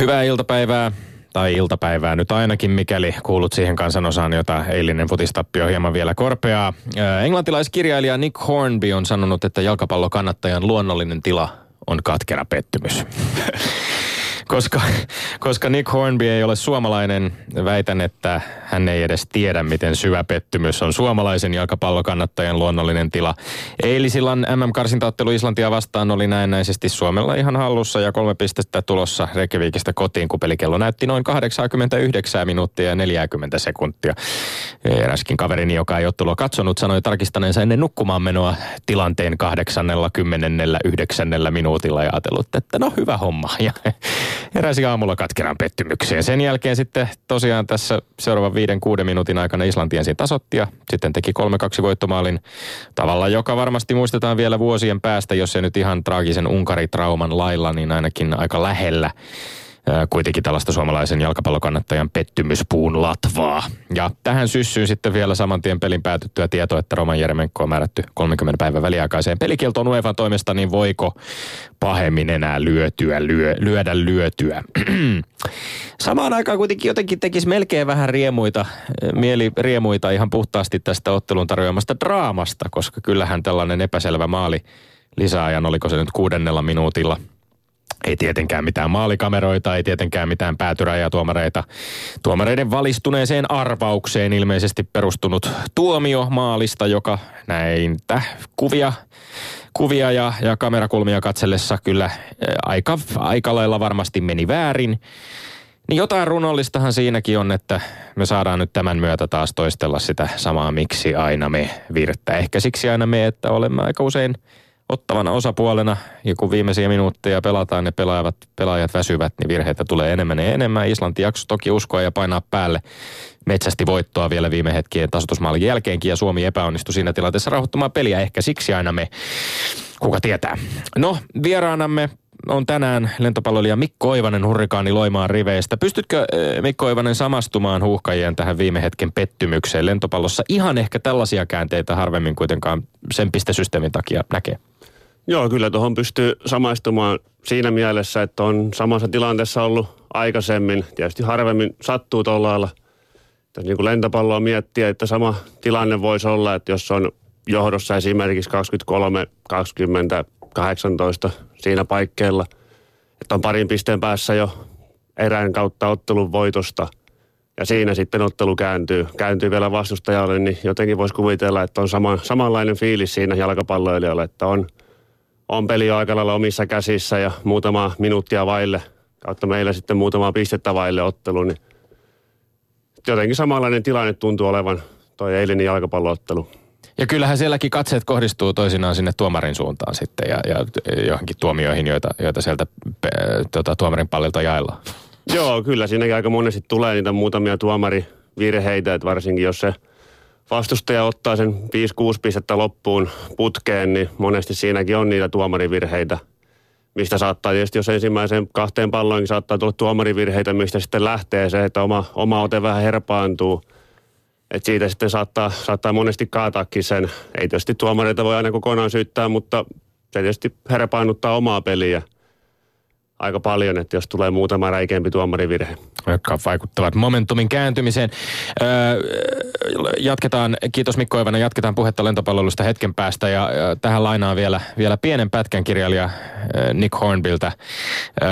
Hyvää iltapäivää tai iltapäivää nyt ainakin, mikäli kuulut siihen kansanosaan, jota eilinen futistappio hieman vielä korpeaa. Englantilaiskirjailija Nick Hornby on sanonut, että jalkapallokannattajan luonnollinen tila on katkera pettymys. koska, koska Nick Hornby ei ole suomalainen, väitän, että hän ei edes tiedä, miten syvä pettymys on suomalaisen jalkapallokannattajan luonnollinen tila. Eilisillan MM-karsintaottelu Islantia vastaan oli näennäisesti Suomella ihan hallussa ja kolme pistettä tulossa Reykjavikista kotiin, kun pelikello näytti noin 89 minuuttia ja 40 sekuntia. Eräskin kaverini, joka ei ottelua katsonut, sanoi tarkistaneensa ennen nukkumaan menoa tilanteen 89 minuutilla ja ajatellut, että no hyvä homma. Ja heräsi aamulla katkeran pettymykseen. Sen jälkeen sitten tosiaan tässä seuraavan viiden kuuden minuutin aikana Islanti ensin tasotti ja sitten teki 3-2 voittomaalin tavalla, joka varmasti muistetaan vielä vuosien päästä, jos se nyt ihan traagisen Unkari-trauman lailla, niin ainakin aika lähellä kuitenkin tällaista suomalaisen jalkapallokannattajan pettymyspuun latvaa. Ja tähän syssyyn sitten vielä saman tien pelin päätyttyä tieto, että Roman Jeremenko on määrätty 30 päivän väliaikaiseen pelikieltoon UEFA toimesta, niin voiko pahemmin enää lyötyä, lyö, lyödä lyötyä. Samaan aikaan kuitenkin jotenkin tekisi melkein vähän riemuita, mieli riemuita ihan puhtaasti tästä ottelun tarjoamasta draamasta, koska kyllähän tällainen epäselvä maali lisäajan, oliko se nyt kuudennella minuutilla – ei tietenkään mitään maalikameroita, ei tietenkään mitään päätyrajatuomareita. Tuomareiden valistuneeseen arvaukseen ilmeisesti perustunut tuomio maalista, joka näitä kuvia, kuvia ja, ja kamerakulmia katsellessa kyllä aika, aika lailla varmasti meni väärin. Niin jotain runollistahan siinäkin on, että me saadaan nyt tämän myötä taas toistella sitä samaa miksi aina me virttä. Ehkä siksi aina me, että olemme aika usein – ottavana osapuolena, ja kun viimeisiä minuutteja pelataan ja pelaajat, pelaajat väsyvät, niin virheitä tulee enemmän ja enemmän. Islanti jakso toki uskoa ja painaa päälle metsästi voittoa vielä viime hetkien tasoitusmaalin jälkeenkin, ja Suomi epäonnistui siinä tilanteessa rauhoittamaan peliä. Ehkä siksi aina me, kuka tietää. No, vieraanamme on tänään lentopalloilija Mikko Oivanen hurrikaani Loimaan riveistä. Pystytkö eh, Mikko Oivanen samastumaan huuhkajien tähän viime hetken pettymykseen lentopallossa? Ihan ehkä tällaisia käänteitä harvemmin kuitenkaan sen pistesysteemin takia näkee. Joo, kyllä tuohon pystyy samaistumaan siinä mielessä, että on samassa tilanteessa ollut aikaisemmin. Tietysti harvemmin sattuu tuolla lailla. Niin kuin lentopalloa miettiä, että sama tilanne voisi olla, että jos on johdossa esimerkiksi 23, 20, 18 siinä paikkeilla, että on parin pisteen päässä jo erään kautta ottelun voitosta ja siinä sitten ottelu kääntyy, kääntyy vielä vastustajalle, niin jotenkin voisi kuvitella, että on sama, samanlainen fiilis siinä jalkapalloilijalle, että on – on peli jo aika lailla omissa käsissä ja muutama minuuttia vaille, kautta meillä sitten muutama pistettä vaille ottelu, niin jotenkin samanlainen tilanne tuntuu olevan toi eilinen jalkapalloottelu. Ja kyllähän sielläkin katseet kohdistuu toisinaan sinne tuomarin suuntaan sitten ja, ja johonkin tuomioihin, joita, joita sieltä tota, tuomarin pallilta jaellaan. Joo, kyllä siinäkin aika monesti tulee niitä muutamia tuomarivirheitä, että varsinkin jos se – vastustaja ottaa sen 5-6 pistettä loppuun putkeen, niin monesti siinäkin on niitä tuomarivirheitä, mistä saattaa tietysti, jos ensimmäiseen kahteen palloinkin saattaa tulla tuomarivirheitä, mistä sitten lähtee se, että oma, oma ote vähän herpaantuu. Että siitä sitten saattaa, saattaa monesti kaataakin sen. Ei tietysti tuomareita voi aina kokonaan syyttää, mutta se tietysti herpaannuttaa omaa peliä – aika paljon, että jos tulee muutama räikeämpi tuomarivirhe. Jotka vaikuttavat momentumin kääntymiseen. Öö, jatketaan, kiitos Mikko Eivana, jatketaan puhetta lentopalvelusta hetken päästä ja, ja tähän lainaan vielä, vielä pienen pätkän kirjailija Nick Hornbiltä. Öö,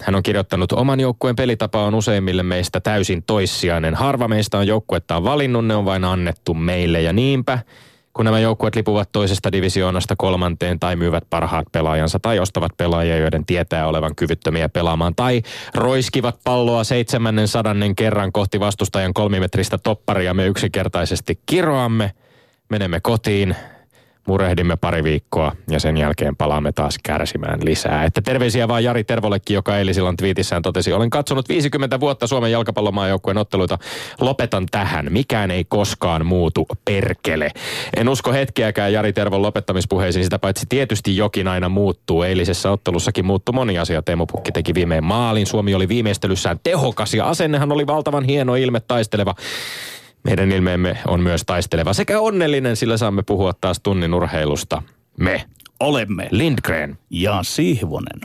hän on kirjoittanut, oman joukkueen pelitapa on useimmille meistä täysin toissijainen. Harva meistä on joukkuettaan valinnut, ne on vain annettu meille ja niinpä – kun nämä joukkueet lipuvat toisesta divisioonasta kolmanteen tai myyvät parhaat pelaajansa tai ostavat pelaajia, joiden tietää olevan kyvyttömiä pelaamaan tai roiskivat palloa seitsemännen sadannen kerran kohti vastustajan kolmimetristä topparia me yksinkertaisesti kiroamme, menemme kotiin, murehdimme pari viikkoa ja sen jälkeen palaamme taas kärsimään lisää. Että terveisiä vaan Jari Tervollekin, joka eilisillan twiitissään totesi, olen katsonut 50 vuotta Suomen jalkapallomaajoukkueen otteluita. Lopetan tähän. Mikään ei koskaan muutu perkele. En usko hetkeäkään Jari Tervon lopettamispuheisiin, sitä paitsi tietysti jokin aina muuttuu. Eilisessä ottelussakin muuttui moni asia. Teemu Pukki teki viimein maalin. Suomi oli viimeistelyssään tehokas ja asennehan oli valtavan hieno ilme taisteleva. Meidän ilmeemme on myös taisteleva sekä onnellinen, sillä saamme puhua taas tunnin urheilusta. Me olemme Lindgren ja Sihvonen.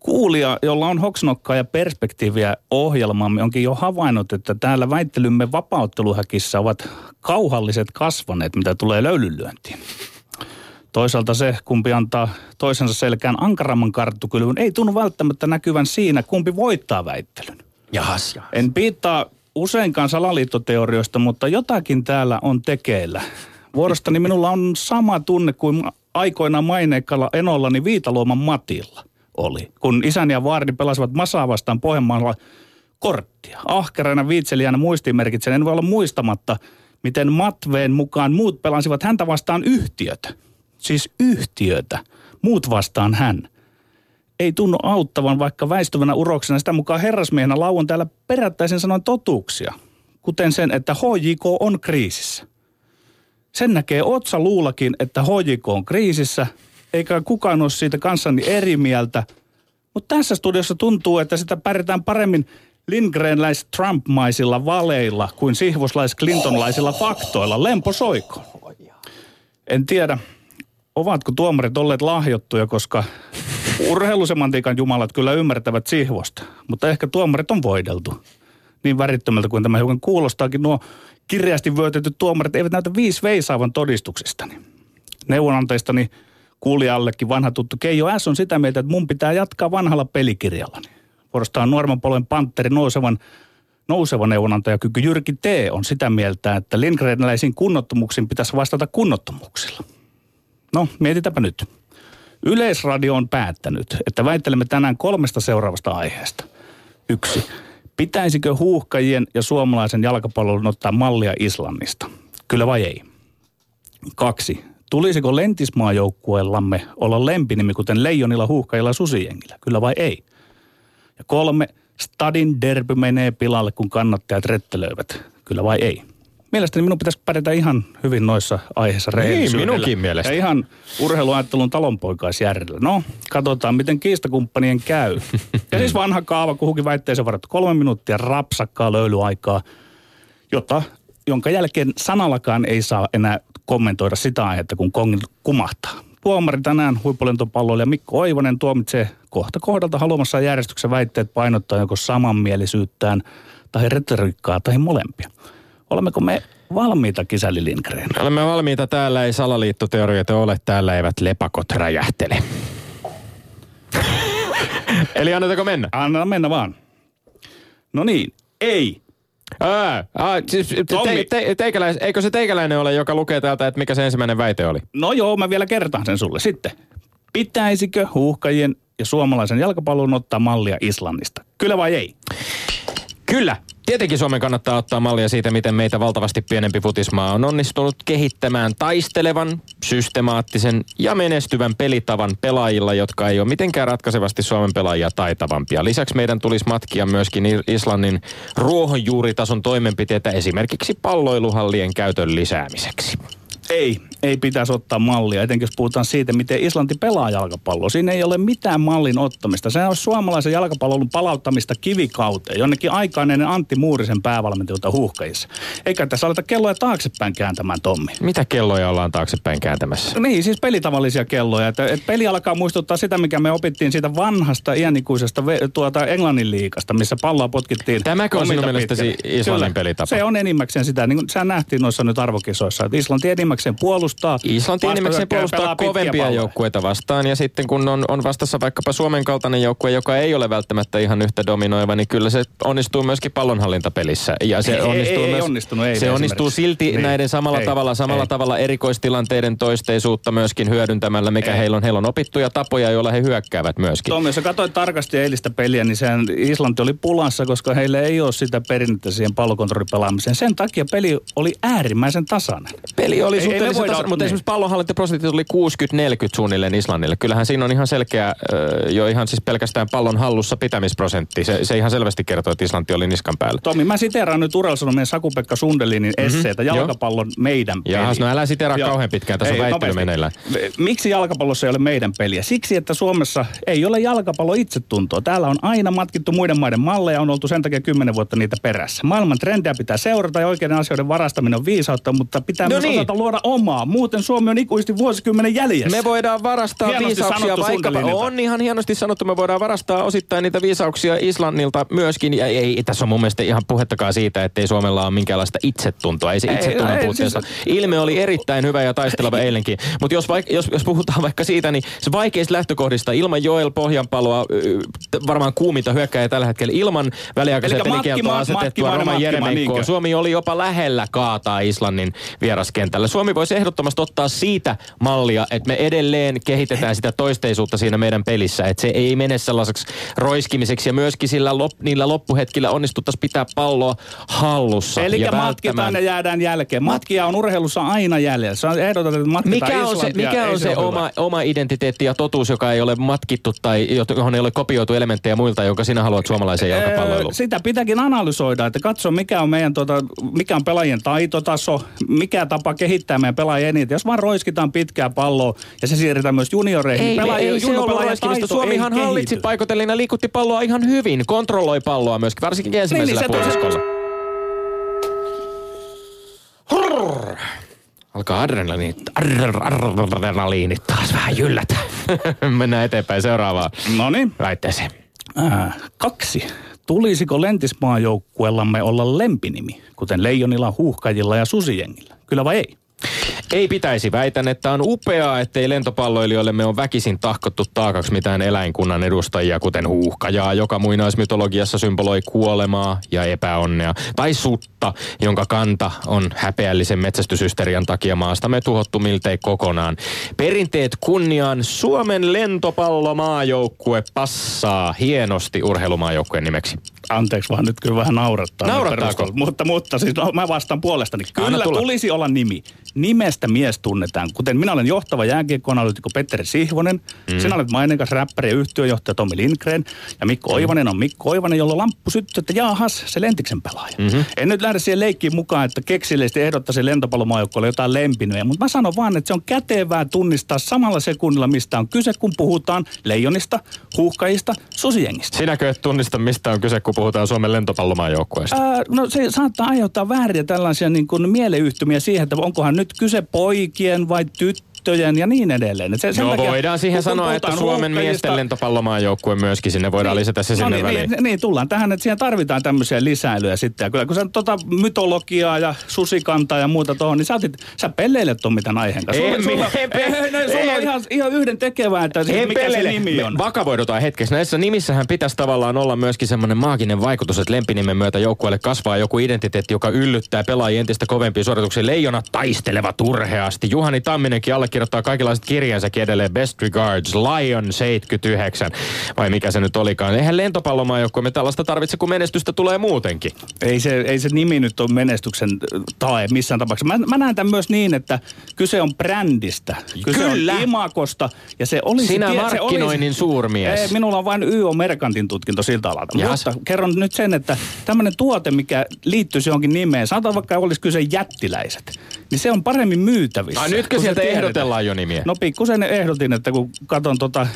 Kuulija, jolla on hoksnokkaa ja perspektiiviä ohjelmaamme, onkin jo havainnut, että täällä väittelymme vapautteluhäkissä ovat kauhalliset kasvaneet, mitä tulee löylylyöntiin. Toisaalta se, kumpi antaa toisensa selkään ankaramman karttukylvyn, ei tunnu välttämättä näkyvän siinä, kumpi voittaa väittelyn. Jahas, jahas. En piittaa useinkaan salaliittoteorioista, mutta jotakin täällä on tekeillä. Vuorostani minulla on sama tunne kuin aikoinaan maineikkalla enollani Viitaluoman Matilla oli. Kun isäni ja vaarini pelasivat Masaa vastaan Pohjanmaalla korttia. Ahkerana viitselijänä muistimerkitsen en voi olla muistamatta, miten Matveen mukaan muut pelasivat häntä vastaan yhtiötä. Siis yhtiötä. Muut vastaan hän ei tunnu auttavan, vaikka väistyvänä uroksena sitä mukaan herrasmiehenä lauon täällä perättäisen sanoen totuuksia. Kuten sen, että HJK on kriisissä. Sen näkee otsa luulakin, että HJK on kriisissä, eikä kukaan ole siitä kanssani eri mieltä. Mutta tässä studiossa tuntuu, että sitä pärjätään paremmin Lindgrenläis-Trump-maisilla valeilla kuin sihvoslais-Clintonlaisilla faktoilla. Lempo soiko. En tiedä, ovatko tuomarit olleet lahjottuja, koska urheilusemantiikan jumalat kyllä ymmärtävät sihvosta, mutta ehkä tuomarit on voideltu. Niin värittömältä kuin tämä hiukan kuulostaakin, nuo kirjaasti vyötetyt tuomarit eivät näytä viisi veisaavan todistuksistani. Neuvonantajistani kuulijallekin vanha tuttu Keijo S. on sitä mieltä, että mun pitää jatkaa vanhalla pelikirjallani. Vuorostaan nuorman polven pantteri nousevan nouseva neuvonantajakyky Jyrki T. on sitä mieltä, että Lindgrenläisiin kunnottomuuksiin pitäisi vastata kunnottomuuksilla. No, mietitäpä nyt. Yleisradio on päättänyt, että väittelemme tänään kolmesta seuraavasta aiheesta. Yksi. Pitäisikö huuhkajien ja suomalaisen jalkapallon ottaa mallia Islannista? Kyllä vai ei? Kaksi. Tulisiko lentismaajoukkueellamme olla lempinimi kuten leijonilla, huuhkajilla ja susijengillä? Kyllä vai ei? Ja kolme. Stadin derby menee pilalle, kun kannattajat rettelöivät. Kyllä vai ei? Mielestäni minun pitäisi pärjätä ihan hyvin noissa aiheissa Niin, minunkin mielestä. Ja ihan urheiluajattelun talonpoikaisjärjellä. No, katsotaan, miten kiistakumppanien käy. ja siis vanha kaava, kuhukin väitteeseen varattu kolme minuuttia rapsakkaa löylyaikaa, jota, jonka jälkeen sanallakaan ei saa enää kommentoida sitä aihetta, kun kongin kumahtaa. Tuomari tänään huippulentopalloilija Mikko Oivonen tuomitsee kohta kohdalta haluamassa järjestyksen väitteet painottaa joko samanmielisyyttään tai retoriikkaa tai molempia. Olemmeko me valmiita, Kisäli Lindgren? Olemme valmiita. Täällä ei salaliittoteorioita ole. Täällä eivät lepakot räjähtele. Eli annetako mennä? Anna mennä vaan. No niin, ei. Ää, aa, siis te, te, teikäläis, eikö se teikäläinen ole, joka lukee täältä, että mikä se ensimmäinen väite oli? No joo, mä vielä kertaan sen sulle sitten. Pitäisikö huuhkajien ja suomalaisen jalkapallon ottaa mallia Islannista? Kyllä vai ei? Kyllä. Tietenkin Suomen kannattaa ottaa mallia siitä, miten meitä valtavasti pienempi futismaa on onnistunut kehittämään taistelevan, systemaattisen ja menestyvän pelitavan pelaajilla, jotka ei ole mitenkään ratkaisevasti Suomen pelaajia taitavampia. Lisäksi meidän tulisi matkia myöskin Islannin ruohonjuuritason toimenpiteitä esimerkiksi palloiluhallien käytön lisäämiseksi. Ei, ei pitäisi ottaa mallia, etenkin jos puhutaan siitä, miten Islanti pelaa jalkapalloa. Siinä ei ole mitään mallin ottamista. Se on suomalaisen jalkapallon palauttamista kivikauteen, jonnekin aikaan ennen Antti Muurisen päävalmentajalta huuhkajissa. Eikä tässä aleta kelloja taaksepäin kääntämään, Tommi. Mitä kelloja ollaan taaksepäin kääntämässä? Niin, siis pelitavallisia kelloja. Että, että peli alkaa muistuttaa sitä, mikä me opittiin siitä vanhasta iänikuisesta tuota Englannin liikasta, missä palloa potkittiin. Tämäkö on sinun mielestäsi Islannin pelitapa? Se on enimmäkseen sitä, niin kuin sehän nähtiin noissa nyt arvokisoissa, että Islanti enimmäkseen puolustaa. Islanti enimmäkseen puolustaa kovempia joukkueita vastaan ja sitten kun on, on vastassa vaikkapa Suomen kaltainen joukkue, joka ei ole välttämättä ihan yhtä dominoiva, niin kyllä se onnistuu myöskin pallonhallintapelissä. Ja se ei, onnistuu ei, myös, ei onnistunut, ei se onnistuu silti niin. näiden samalla ei, tavalla, samalla ei. tavalla erikoistilanteiden toisteisuutta myöskin hyödyntämällä, mikä heillä on. Heillä on opittuja tapoja, joilla he hyökkäävät myöskin. Tommi, jos katsoit tarkasti eilistä peliä, niin sehän Islanti oli pulassa, koska heille ei ole sitä perinnettä siihen pallokontrollipelaamiseen. Sen takia peli oli äärimmäisen tasainen. Peli oli suhteellisen tasainen, mutta niin. esimerkiksi pallonhallintaprosentit oli 60-40 suunnilleen Islannille. Kyllähän siinä on ihan selkeä, jo ihan siis pelkästään pallon hallussa pitämisprosentti. Se, se ihan selvästi kertoo, että Islanti oli niskan päällä. Tommi, mä siteeraan nyt Uralsanomien Saku-Pekka Sundelinin mm-hmm, esseitä jalkapallon jo. meidän peli. Jahas, no älä siteeraa jo. kauhean pitkään, tässä ei, on väittely meneillään. Miksi jalkapallossa ei ole meidän peliä? Siksi, että Suomessa ei ole jalkapallo itsetuntoa. Täällä on aina matkittu muiden maiden malleja, on oltu sen takia kymmenen vuotta niitä perässä. Maailman trendejä pitää seurata ja oikeiden asioiden varastaminen on viisautta, mutta pitää no myös niin. osata luoda luoda omaa. Muuten Suomi on ikuisesti vuosikymmenen jäljessä. Me voidaan varastaa Hienosti viisauksia vaikkapa, Sundelinilta. on ihan hienosti sanottu, me voidaan varastaa osittain niitä viisauksia Islannilta myöskin. Ja ei, tässä on mun mielestä ihan puhettakaan siitä, että ei Suomella ole minkäänlaista itsetuntoa. Ei se itsetunnon ei, puutteessa. siis- Ilme oli erittäin hyvä ja taisteleva eilenkin. Mutta jos, vaik- jos, jos puhutaan vaikka siitä, niin se vaikeista lähtökohdista ilman Joel Pohjanpaloa, varmaan kuuminta hyökkääjä tällä hetkellä, ilman väliaikaisen pelikieltoa asetettua Roman Jeremenkoa. Suomi oli jopa lähellä kaataa Islannin vieraskentällä. Suomi voisi ehdottomasti ottaa siitä mallia, että me edelleen kehitetään sitä toisteisuutta siinä meidän pelissä. Että se ei mene sellaiseksi roiskimiseksi ja myöskin sillä lop, niillä loppuhetkillä onnistuttaisiin pitää palloa hallussa. Eli ja matkitaan ja jäädään jälkeen. Matkia on urheilussa aina jäljellä. Se on ehdotettu, että matkitaan Mikä on se, mikä on se hyvä. oma, oma identiteetti ja totuus, joka ei ole matkittu tai johon ei ole kopioitu elementtejä muilta, jonka sinä haluat suomalaiseen jalkapalloiluun? Sitä pitääkin analysoida, että katso mikä on meidän tota, mikä on pelaajien taitotaso, mikä tapa kehittää meidän pelaajia eniten. Jos vaan roiskitaan pitkää palloa ja se siirretään myös junioreihin, Ei, niin ei, ei junioripelaajien roiskimista. taito Suomihan ei hallitsi paikotellen ja liikutti palloa ihan hyvin. Kontrolloi palloa myöskin, varsinkin ensimmäisellä Niin, niin, puoliskolla. Hurr. Alkaa adrenaliinit, adrenaliinit taas vähän jyllätä. Mennään eteenpäin seuraavaan No niin. väitteeseen. Äh, kaksi. Tulisiko lentismaajoukkuellamme olla lempinimi, kuten leijonilla, huuhkajilla ja susijengillä? Kyllä vai ei? Ei pitäisi. Väitän, että on upeaa, ettei lentopalloilijoille me on väkisin tahkottu taakaksi mitään eläinkunnan edustajia, kuten huuhkajaa, joka muinaismytologiassa symboloi kuolemaa ja epäonnea. Tai sutta, jonka kanta on häpeällisen metsästysysterian takia maastamme tuhottu miltei kokonaan. Perinteet kunniaan Suomen lentopallomaajoukkue passaa hienosti urheilumaajoukkueen nimeksi. Anteeksi vaan nyt kyllä vähän naurattaa. Naurattaako? Mutta, mutta siis no, mä vastaan puolestani. Kyllä tulisi olla nimi. Nimestä mies tunnetaan. Kuten minä olen johtava jääkiekkoanalyytikko Petteri Sihvonen. Mm. Sinä olet maineikas räppäri ja yhtiöjohtaja Tommi Lindgren. Ja Mikko Oivanen on Mikko Oivanen, jolla lamppu syttyy, että jaahas, se lentiksen pelaaja. Mm-hmm. En nyt lähde siihen leikkiin mukaan, että keksillisesti ehdottaisi lentopallomaajoukkoille jotain lempinöjä. Mutta mä sanon vaan, että se on kätevää tunnistaa samalla sekunnilla, mistä on kyse, kun puhutaan leijonista, huuhkajista, susijengistä. Sinäkö et tunnista, mistä on kyse, kun puhutaan Suomen lentopallomaajoukkueesta? Ää, no se saattaa aiheuttaa vääriä tällaisia niin kuin mieleyhtymiä siihen, että onkohan nyt kyse poikien vai tyttöjen ja niin edelleen. Et Se, sen No takia, voidaan siihen sanoa, että Suomen miesten lentopallomaajoukkue myöskin sinne voidaan lisätä se no sinne niin, väliin. Niin, niin, tullaan tähän, että siihen tarvitaan tämmöisiä lisäilyjä sitten. Ja kyllä kun sä tota mytologiaa ja susikantaa ja muuta tuohon, niin sä, otit, sä pelleilet tuon mitään aiheen kanssa. Sulla, sulla, ei, ei, sulla on ihan, ihan yhden tekevää, että siis mikä se nimi on. Me vakavoidutaan hetkeksi. Näissä nimissähän pitäisi tavallaan olla myöskin semmoinen maaginen vaikutus, että lempinimen myötä joukkueelle kasvaa joku identiteetti, joka yllyttää pelaajia entistä kovempiin suorituksiin. Leijonat taistelevat urheasti. Juhani Tamminenkin allekirjoittaa kaikenlaiset kirjansakin edelleen. Best regards, Lion 79. Vai mikä se nyt olikaan. Eihän lentopallomaajoukkue me tällaista tarvitse, kun menestystä tulee muutenkin. Ei se, ei se nimi nyt ole menestyksen äh, tae missään tapauksessa. Mä, mä näen tämän myös niin, että kyse on brändistä. Kyse Kyllä. on imakosta. Ja se olisi, Sinä se markkinoinnin suurmies. Ei, minulla on vain YO-merkantin tutkinto siltä alalta. Jahas. Mutta kerron nyt sen, että tämmöinen tuote, mikä liittyisi johonkin nimeen, sanotaan vaikka olisi kyse jättiläiset, niin se on paremmin myytävissä. Ai nytkö se sieltä tiedetään. Ehdotellaan jo nimiä? No pikkusen ehdotin, että kun katon tota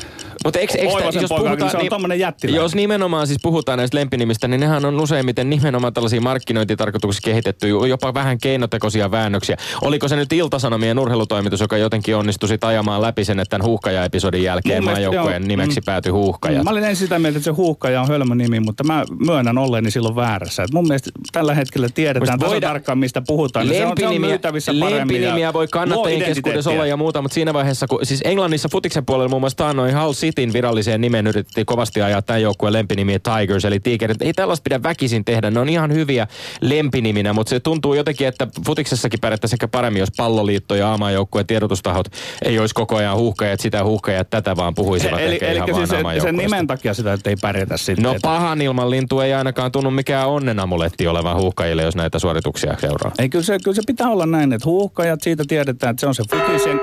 Mutta eikö, eikö Oivasen jos poikaa, puhutaan, niin se on jättiläinen. jos nimenomaan siis puhutaan näistä lempinimistä, niin nehän on useimmiten nimenomaan tällaisia markkinointitarkoituksissa kehitetty, jopa vähän keinotekoisia väännöksiä. Oliko se nyt Iltasanomien urheilutoimitus, joka jotenkin onnistui ajamaan läpi sen, että tämän huuhkaja-episodin jälkeen joo. nimeksi Mm. päätyi huuhkajat? Mä olin ensin sitä mieltä, että se huuhkaja on hölmö nimi, mutta mä myönnän olleeni silloin väärässä. Et mun mielestä tällä hetkellä tiedetään tasan voida- tarkkaan, mistä puhutaan. niin Se on, se on Lempinimiä, myytävissä paremmin. lempinimiä ja voi luo kannattajien keskuudessa identiteettiä. olla ja muuta, mutta siinä vaiheessa, kun siis Englannissa futiksen puolella muun muassa taannoin Hull Cityn viralliseen nimeen yritettiin kovasti ajaa tämän joukkueen lempinimiä Tigers, eli Tigerit. Ei tällaista pidä väkisin tehdä, ne on ihan hyviä lempiniminä, mutta se tuntuu jotenkin, että futiksessakin pärjättäisiin ehkä paremmin, jos palloliitto ja aamajoukkueen tiedotustahot ei olisi koko ajan huuhkajat sitä huuhkajat tätä, vaan puhuisivat Eli, ehkä eli ihan siis vaan sen, nimen takia sitä, että ei pärjätä sitten. No pahan ilman lintu ei ainakaan tunnu mikään onnenamuletti olevan huuhkajille, jos näitä suorituksia seuraa. Ei, kyllä se, kyllä se pitää olla näin, että huuhkajat, siitä tiedetään, että se on se futisen.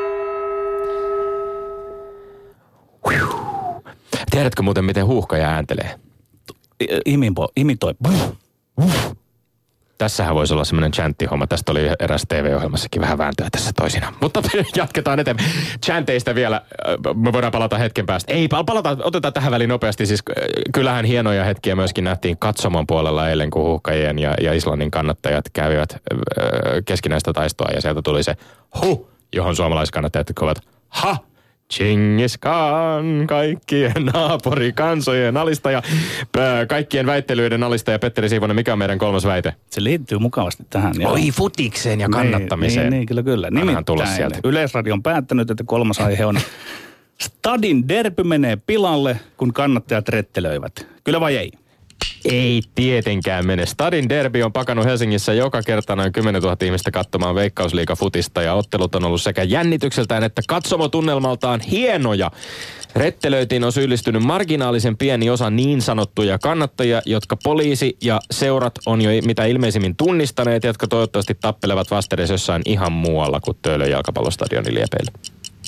Tiedätkö muuten, miten huuhkaja ääntelee? Iminpo, imitoi. Tässähän voisi olla semmoinen chanttihomma. Tästä oli eräs TV-ohjelmassakin vähän vääntöä tässä toisina. Mutta jatketaan eteenpäin. Chanteista vielä, äh, me voidaan palata hetken päästä. Ei, palata, otetaan tähän väliin nopeasti. Siis äh, kyllähän hienoja hetkiä myöskin nähtiin katsomon puolella eilen, kun huhkajien ja, ja Islannin kannattajat kävivät äh, keskinäistä taistoa ja sieltä tuli se hu, johon suomalaiskannattajat kovat ha, Chingis Khan, kaikkien naapurikansojen alistaja, kaikkien väittelyiden alistaja Petteri Siivonen, mikä on meidän kolmas väite? Se liittyy mukavasti tähän. Joo. Oi futikseen ja niin, kannattamiseen. Niin, niin, kyllä, kyllä. Nimittäin sieltä. Yleisradio on päättänyt, että kolmas aihe on Stadin derby menee pilalle, kun kannattajat rettelöivät. Kyllä vai ei? Ei tietenkään mene. Stadin derby on pakannut Helsingissä joka kerta noin 10 000 ihmistä katsomaan Veikkausliiga futista ja ottelut on ollut sekä jännitykseltään että katsomotunnelmaltaan hienoja. Rettelöitiin on syyllistynyt marginaalisen pieni osa niin sanottuja kannattajia, jotka poliisi ja seurat on jo mitä ilmeisimmin tunnistaneet, jotka toivottavasti tappelevat vastedes jossain ihan muualla kuin Töölön jalkapallostadionin liepeillä.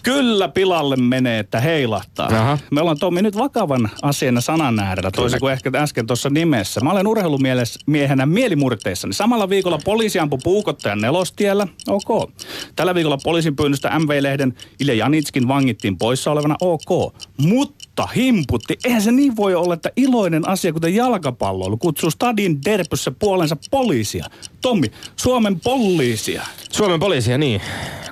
Kyllä pilalle menee, että heilahtaa. Aha. Me ollaan Tommi nyt vakavan asian sanan äärellä, toisin kuin ehkä äsken tuossa nimessä. Mä olen urheilumiehenä mielimurteissani. Samalla viikolla poliisi ampui puukottajan nelostiellä. Ok. Tällä viikolla poliisin pyynnöstä MV-lehden Ilja Janitskin vangittiin poissa olevana. Ok. Mutta himputti. Eihän se niin voi olla, että iloinen asia, kuten jalkapalloilu, kutsuu stadin derpyssä puolensa poliisia. Tommi, Suomen poliisia. Suomen poliisia, niin.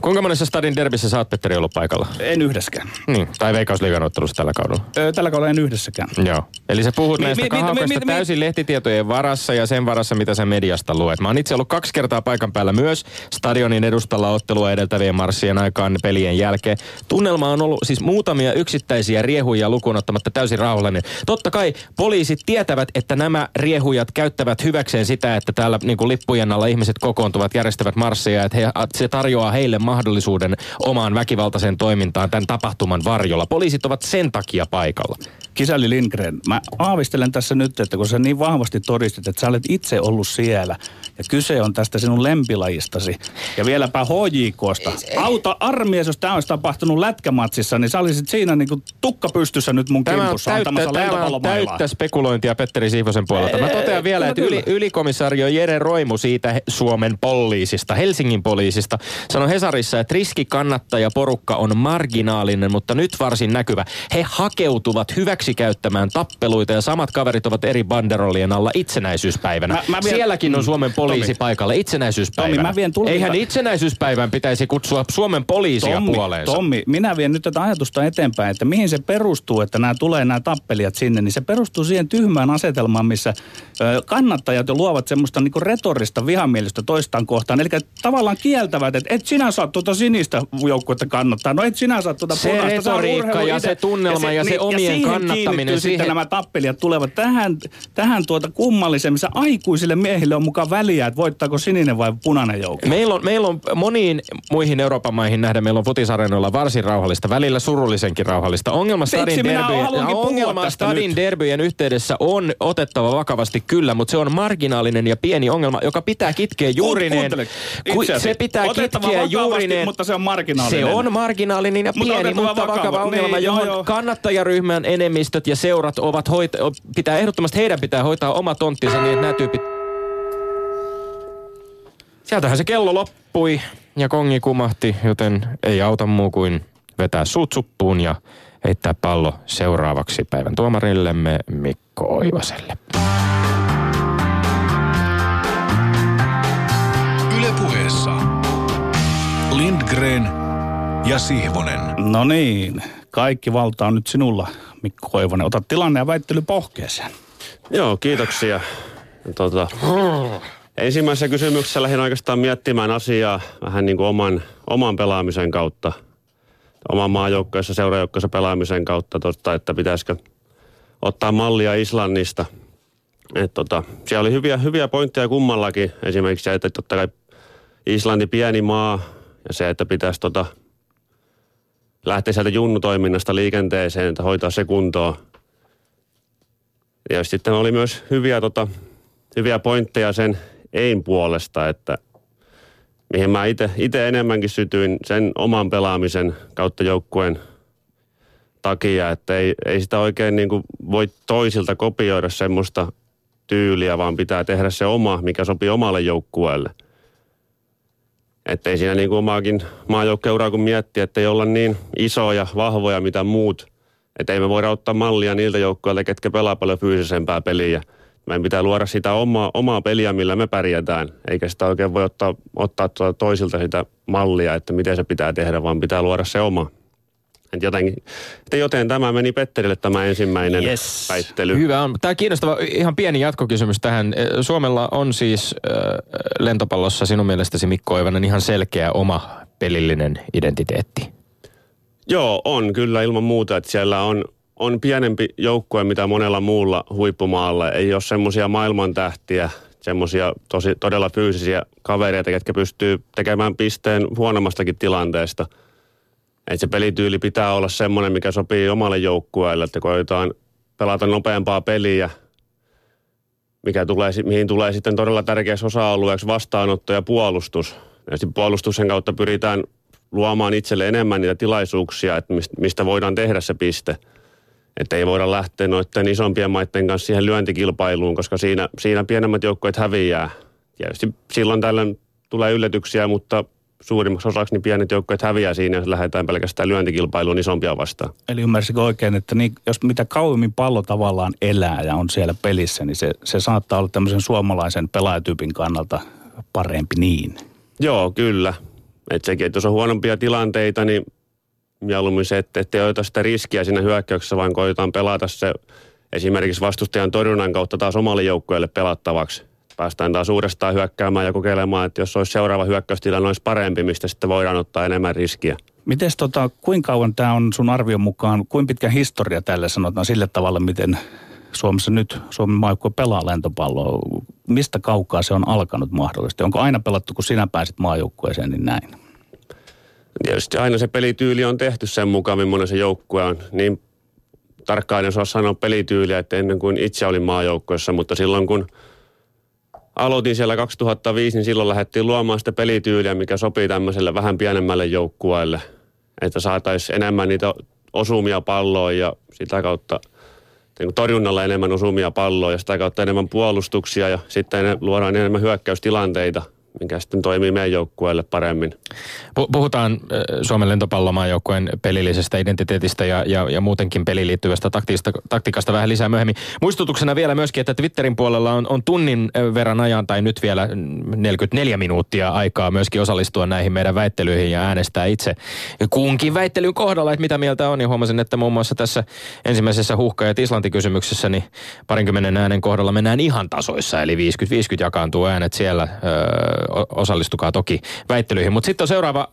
Kuinka monessa stadin derbissä sä oot, Petteri, ollut paikalla? En yhdessäkään. Niin, tai Veikkausliigan ottelussa tällä kaudella? Öö, tällä kaudella en yhdessäkään. Joo. Eli sä puhut mi, näistä mi, kahaukoista mi, mi, täysin lehtitietojen varassa ja sen varassa, mitä sä mediasta luet. Mä oon itse ollut kaksi kertaa paikan päällä myös stadionin edustalla ottelua edeltävien marssien aikaan pelien jälkeen. Tunnelma on ollut siis muutamia yksittäisiä riehuja lukuun ottamatta täysin rauhallinen. Totta kai poliisit tietävät, että nämä riehujat käyttävät hyväkseen sitä, että täällä niin kuin lippujen alla ihmiset kokoontuvat, järjestävät marsseja, että he, se tarjoaa heille mahdollisuuden omaan väkivaltaiseen toimintaan tämän tapahtuman varjolla. Poliisit ovat sen takia paikalla. Kisäli Lindgren, mä aavistelen tässä nyt, että kun sä niin vahvasti todistit, että sä olet itse ollut siellä ja kyse on tästä sinun lempilajistasi ja vieläpä HJKsta. Auta armias, jos tämä olisi tapahtunut lätkämatsissa, niin sä olisit siinä niin kuin tukka pystyssä nyt mun tämä kimpussa täyttä, Tämä on täyttä spekulointia Petteri Siivosen puolelta. Mä totean vielä, että yli, ylikomissario Jere Roimu siitä Suomen poliisista, Helsingin poliisista, sanoi Hesarissa, että riskikannattaja porukka on marginaalinen, mutta nyt varsin näkyvä. He hakeutuvat hyväksi käyttämään tappeluita ja samat kaverit ovat eri banderollien alla itsenäisyyspäivänä. Mä, mä vien, Sielläkin on Suomen poliisi Tommi, paikalla itsenäisyyspäivänä. Tommi, mä vien tulkinta... Eihän itsenäisyyspäivän pitäisi kutsua Suomen poliisia Tommi, puoleensa. Tommi, minä vien nyt tätä ajatusta eteenpäin, että mihin se perustuu, että nämä tulee nämä tappelijat sinne, niin se perustuu siihen tyhmään asetelmaan, missä kannattajat jo luovat semmoista niinku retorista vihamielistä toistaan kohtaan. Eli tavallaan kieltävät, että et sinä saa tuota sinistä joukkuetta kannattaa. No et sinä saa tuota se punaista. Retoriikka ja se tunnelma ja se, ja se niin, omien ja kannattaminen. Siihen sitten nämä tappelijat tulevat tähän, tähän tuota kummalliseen, missä aikuisille miehille on mukaan väliä, että voittaako sininen vai punainen joukko. Meillä on, meillä on moniin muihin Euroopan maihin nähden, meillä on futisarenoilla varsin rauhallista, välillä surullisenkin rauhallista. Ongelma Stadin, derbyjen, ongelma Stadin derbyjen yhteydessä on otettava vakavasti kyllä, mutta se on marginaalinen ja pieni ongelma, joka pitää kitkeä juurineen. Se pitää kitkeä juurineen. Mutta se on marginaalinen. Se on marginaalinen ja pieni, mutta, mutta vakava ongelma, niin, johon joo. kannattajaryhmän enemmistöt ja seurat ovat hoita- pitää ehdottomasti heidän pitää hoitaa oma tonttinsa niin, että nämä tyypit... Sieltähän se kello loppui ja kongi kumahti, joten ei auta muu kuin vetää suut suppuun ja heittää pallo seuraavaksi päivän tuomarillemme Mikko Oivaselle. Ylepuheessa Lindgren ja Sihvonen. No niin, kaikki valta on nyt sinulla, Mikko Oivonen. Ota tilanne ja väittely pohkeeseen. Joo, kiitoksia. Tota, ensimmäisessä kysymyksessä lähdin oikeastaan miettimään asiaa vähän niin kuin oman, oman pelaamisen kautta. Oman maajoukkoissa, seurajoukkoissa pelaamisen kautta, totta, että pitäisikö ottaa mallia Islannista. Et tota, siellä oli hyviä, hyviä pointteja kummallakin. Esimerkiksi se, että totta kai Islanti pieni maa ja se, että pitäisi tota, lähteä sieltä junnutoiminnasta liikenteeseen, että hoitaa se kuntoon. Ja sitten oli myös hyviä, tota, hyviä pointteja sen ein puolesta, että mihin mä itse enemmänkin sytyin sen oman pelaamisen kautta joukkueen takia, että ei, ei sitä oikein niin kuin voi toisilta kopioida semmoista tyyliä, vaan pitää tehdä se oma, mikä sopii omalle joukkueelle. Että ei siinä niin kuin omaakin maajoukkueuraa kun miettiä, että ei olla niin isoja, vahvoja mitä muut. Että ei me voida ottaa mallia niiltä joukkueilta, ketkä pelaa paljon fyysisempää peliä. Meidän pitää luoda sitä omaa, omaa peliä, millä me pärjätään. Eikä sitä oikein voi ottaa, ottaa tuolta toisilta sitä mallia, että miten se pitää tehdä, vaan pitää luoda se oma. Et jotenkin, että joten tämä meni Petterille tämä ensimmäinen Yes. väittely. Hyvä on. Tämä on kiinnostava, ihan pieni jatkokysymys tähän. Eh, Suomella on siis äh, lentopallossa sinun mielestäsi Mikko Oivanen ihan selkeä oma pelillinen identiteetti. Joo, on kyllä ilman muuta, että siellä on, on pienempi joukkue mitä monella muulla huippumaalla. Ei ole semmoisia maailmantähtiä, semmoisia todella fyysisiä kavereita, jotka pystyy tekemään pisteen huonommastakin tilanteesta. Et se pelityyli pitää olla semmoinen, mikä sopii omalle joukkueelle, että koetaan pelata nopeampaa peliä, mikä tulee, mihin tulee sitten todella tärkeäksi osa-alueeksi vastaanotto ja puolustus. Ja sitten puolustuksen kautta pyritään luomaan itselle enemmän niitä tilaisuuksia, että mist- mistä voidaan tehdä se piste. Että ei voida lähteä noiden isompien maiden kanssa siihen lyöntikilpailuun, koska siinä, siinä pienemmät joukkueet häviää. Tietysti silloin tällöin tulee yllätyksiä, mutta suurimmaksi osaksi niin pienet joukkueet häviää siinä, jos lähdetään pelkästään lyöntikilpailuun isompia vastaan. Eli ymmärsikö oikein, että niin, jos mitä kauemmin pallo tavallaan elää ja on siellä pelissä, niin se, se saattaa olla tämmöisen suomalaisen pelaajatyypin kannalta parempi niin. Joo, kyllä. Että sekin, että jos on huonompia tilanteita, niin mieluummin se, että ettei ota sitä riskiä siinä hyökkäyksessä, vaan koitetaan pelata se esimerkiksi vastustajan torjunnan kautta taas omalle joukkueelle pelattavaksi. Päästään taas uudestaan hyökkäämään ja kokeilemaan, että jos olisi seuraava hyökkäystilanne olisi parempi, mistä sitten voidaan ottaa enemmän riskiä. Mites tota, kuinka kauan tämä on sun arvion mukaan, kuinka pitkä historia tälle sanotaan sille tavalla, miten Suomessa nyt Suomen maajoukkue pelaa lentopalloa? Mistä kaukaa se on alkanut mahdollisesti? Onko aina pelattu, kun sinä pääsit maajoukkueeseen, niin näin? Tietysti aina se pelityyli on tehty sen mukaan, millainen se joukkue on. Niin tarkkaan en osaa sanoa pelityyliä, että ennen kuin itse olin maajoukkueessa, mutta silloin kun aloitin siellä 2005, niin silloin lähdettiin luomaan sitä pelityyliä, mikä sopii tämmöiselle vähän pienemmälle joukkueelle. Että saataisiin enemmän niitä osumia palloa ja sitä kautta niin torjunnalla enemmän osumia palloa ja sitä kautta enemmän puolustuksia ja sitten luodaan enemmän hyökkäystilanteita, mikä sitten toimii meidän joukkueelle paremmin. Pu- Puhutaan äh, Suomen lentopallomaajoukkueen pelillisestä identiteetistä ja, ja, ja muutenkin peliin liittyvästä taktiikasta, vähän lisää myöhemmin. Muistutuksena vielä myöskin, että Twitterin puolella on, on tunnin äh, verran ajan tai nyt vielä mm, 44 minuuttia aikaa myöskin osallistua näihin meidän väittelyihin ja äänestää itse kunkin väittelyn kohdalla, että mitä mieltä on. Ja huomasin, että muun muassa tässä ensimmäisessä huhka- ja Islanti-kysymyksessä niin parinkymmenen äänen kohdalla mennään ihan tasoissa, eli 50-50 jakaantuu äänet siellä. Öö, osallistukaa toki väittelyihin. Mutta sitten on seuraava,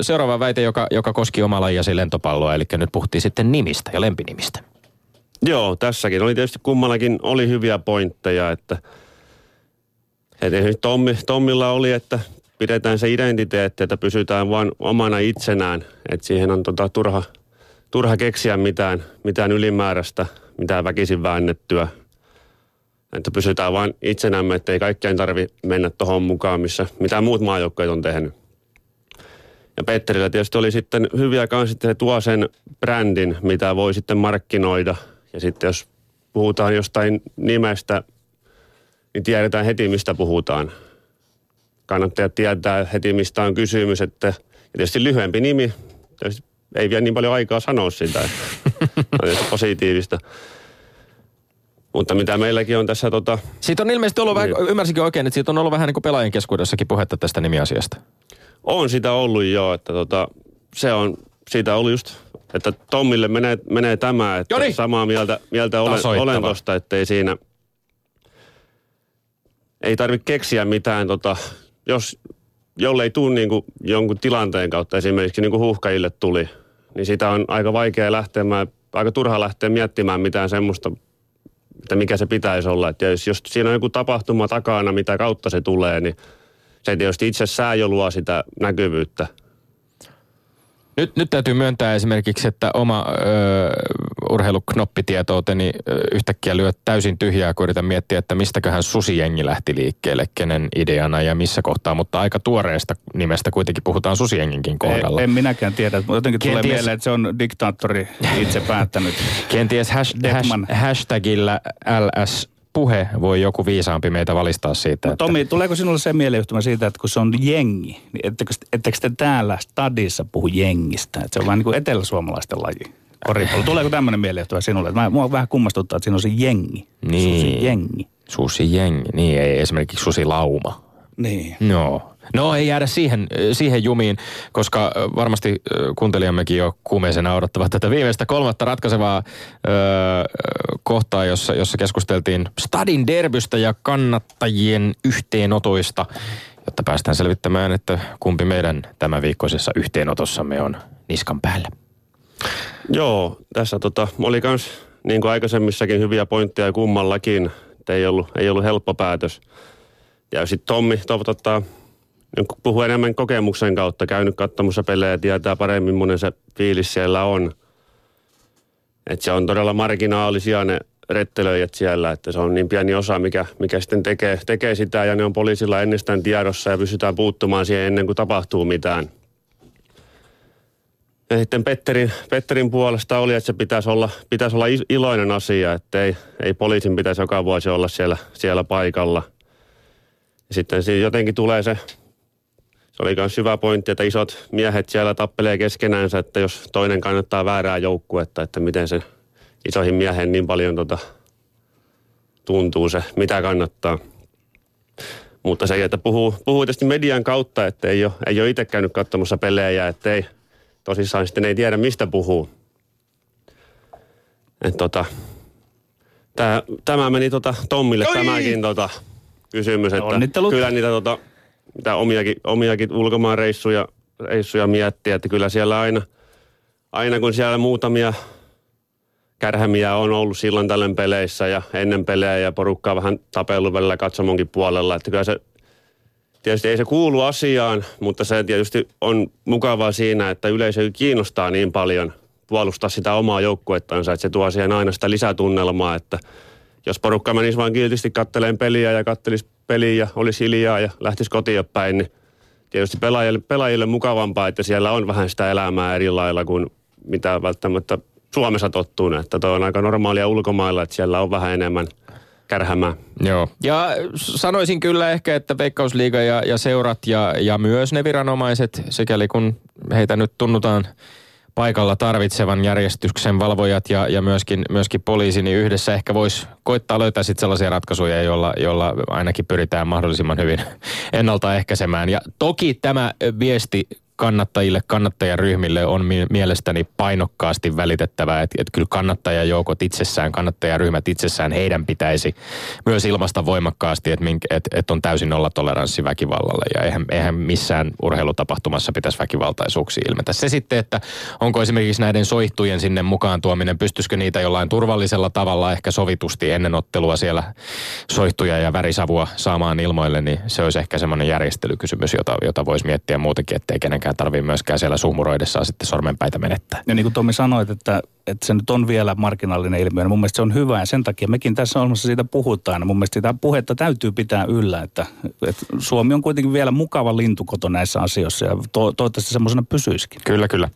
seuraava väite, joka, joka koski oma lajia lentopalloa, eli nyt puhuttiin sitten nimistä ja lempinimistä. Joo, tässäkin oli tietysti kummallakin oli hyviä pointteja, että, esimerkiksi Tommi, Tommilla oli, että pidetään se identiteetti, että pysytään vain omana itsenään, että siihen on tota turha, turha keksiä mitään, mitään ylimääräistä, mitään väkisin väännettyä, että pysytään vain itsenämme, että ei kaikkien tarvi mennä tuohon mukaan, missä mitä muut maajoukkueet on tehnyt. Ja Petterillä tietysti oli sitten hyviä kanssa, että se tuo sen brändin, mitä voi sitten markkinoida. Ja sitten jos puhutaan jostain nimestä, niin tiedetään heti, mistä puhutaan. Kannattaa tietää heti, mistä on kysymys. Että, ja tietysti lyhyempi nimi, tietysti ei vie niin paljon aikaa sanoa sitä. Että on positiivista. Mutta mitä meilläkin on tässä tota, Siitä on ilmeisesti ollut, vähän, Niin. ymmärsinkö oikein, että siitä on ollut vähän niin kuin pelaajien keskuudessakin puhetta tästä nimiasiasta. On sitä ollut jo, että tota, se on, siitä oli just, että Tommille menee, menee tämä, että Joni! samaa mieltä, mieltä olen, olen tosta, että ei siinä, ei tarvitse keksiä mitään, tota, jos, jollei tule niin kuin jonkun tilanteen kautta, esimerkiksi niin kuin huuhkajille tuli, niin sitä on aika vaikea lähteä, aika turha lähteä miettimään mitään semmoista, että mikä se pitäisi olla. Että jos, jos siinä on joku tapahtuma takana, mitä kautta se tulee, niin se tietysti itsessään jo luo sitä näkyvyyttä. Nyt, nyt täytyy myöntää esimerkiksi, että oma ö, urheiluknoppitietouteni ö, yhtäkkiä lyö täysin tyhjää, kun yritän miettiä, että mistäköhän susijengi lähti liikkeelle, kenen ideana ja missä kohtaa, mutta aika tuoreesta nimestä kuitenkin puhutaan susijenginkin kohdalla. En, en minäkään tiedä, mutta jotenkin tulee Kenties- mieleen, että se on diktaattori itse päättänyt. Kenties hash, hash, hashtagillä LS puhe, voi joku viisaampi meitä valistaa siitä. No, että... Tomi, tuleeko sinulle se mieleyhtymä siitä, että kun se on jengi, niin ettekö, ettekö te täällä stadissa puhu jengistä? Että se on vähän niin kuin eteläsuomalaisten laji. Koripallo. Tuleeko tämmöinen mieleyhtymä sinulle? Mä, mua vähän kummastuttaa, että siinä on se jengi. Niin. Susi jengi. Susi jengi, niin ei esimerkiksi susi lauma. Niin. No. No ei jäädä siihen, siihen jumiin, koska varmasti kuuntelijammekin jo kuumeisena odottavat tätä viimeistä kolmatta ratkaisevaa ö, ö, kohtaa, jossa, jossa keskusteltiin Stadin derbystä ja kannattajien yhteenotoista, jotta päästään selvittämään, että kumpi meidän tämän viikkoisessa yhteenotossamme on niskan päällä. Joo, tässä tota, oli kans niin kuin aikaisemmissakin hyviä pointteja kummallakin. että Ei ollut, ei ollut helppo päätös. Ja sitten Tommi toivottaa, puhuu enemmän kokemuksen kautta, käynyt katsomassa pelejä tietää paremmin, monen se fiilis siellä on. Että se on todella marginaalisia ne rettelöijät siellä, että se on niin pieni osa, mikä, mikä sitten tekee, tekee sitä ja ne on poliisilla ennestään tiedossa ja pystytään puuttumaan siihen ennen kuin tapahtuu mitään. Ja sitten Petterin, Petterin puolesta oli, että se pitäisi olla, pitäisi olla iloinen asia, että ei, ei poliisin pitäisi joka vuosi olla siellä, siellä paikalla. Ja sitten jotenkin tulee se, se oli myös hyvä pointti, että isot miehet siellä tappelee keskenäänsä, että jos toinen kannattaa väärää joukkuetta, että miten se isoihin miehen niin paljon tota, tuntuu se, mitä kannattaa. Mutta se, että puhuu, puhuu tietysti median kautta, että ei ole, ei ole itse käynyt katsomassa pelejä, että ei, tosissaan sitten ei tiedä, mistä puhuu. Et tota, tää, tämä meni tota Tommille Oi! tämäkin tota, kysymys, että Onnittelut. kyllä niitä tota, mitä omiakin, omiakin ulkomaanreissuja reissuja miettii, että kyllä siellä aina, aina kun siellä muutamia kärhämiä on ollut silloin tällöin peleissä ja ennen pelejä ja porukkaa vähän tapellut välillä katsomonkin puolella, että kyllä se tietysti ei se kuulu asiaan, mutta se tietysti on mukavaa siinä, että yleisö kiinnostaa niin paljon puolustaa sitä omaa joukkuettansa, että se tuo siihen aina sitä lisätunnelmaa, että jos porukka menisi vain kiltisti katteleen peliä ja kattelisi peliä ja olisi hiljaa ja lähtisi kotiin päin, niin tietysti pelaajille, pelaajille mukavampaa, että siellä on vähän sitä elämää eri lailla kuin mitä välttämättä Suomessa tottuu, että toi on aika normaalia ulkomailla, että siellä on vähän enemmän kärhämää. Joo. Ja sanoisin kyllä ehkä, että Veikkausliiga ja, ja seurat ja, ja myös ne viranomaiset, sikäli kun heitä nyt tunnutaan paikalla tarvitsevan järjestyksen valvojat ja, ja myöskin, myöskin poliisi, niin yhdessä ehkä voisi koittaa löytää sit sellaisia ratkaisuja, joilla, joilla ainakin pyritään mahdollisimman hyvin ennaltaehkäisemään. Ja toki tämä viesti kannattajille, kannattajaryhmille on mi- mielestäni painokkaasti välitettävää, että, että kyllä kannattajajoukot itsessään, kannattajaryhmät itsessään, heidän pitäisi myös ilmaista voimakkaasti, että, että, että on täysin nollatoleranssi väkivallalle ja eihän, eihän missään urheilutapahtumassa pitäisi väkivaltaisuuksia ilmetä. Se sitten, että onko esimerkiksi näiden soihtujen sinne mukaan tuominen, pystyisikö niitä jollain turvallisella tavalla ehkä sovitusti ennen ottelua siellä soihtuja ja värisavua saamaan ilmoille, niin se olisi ehkä semmoinen järjestelykysymys, jota, jota voisi miettiä muutenkin, ettei kenenkään tarvitse myöskään siellä suhmuroidessaan sitten sormenpäitä menettää. Ja niin kuin Tommi sanoit, että, että se nyt on vielä marginaalinen ilmiö, niin mun mielestä se on hyvä ja sen takia mekin tässä ohjelmassa siitä puhutaan. Mun mielestä sitä puhetta täytyy pitää yllä, että, että Suomi on kuitenkin vielä mukava lintukoto näissä asioissa ja to, toivottavasti semmoisena pysyisikin. Kyllä, kyllä.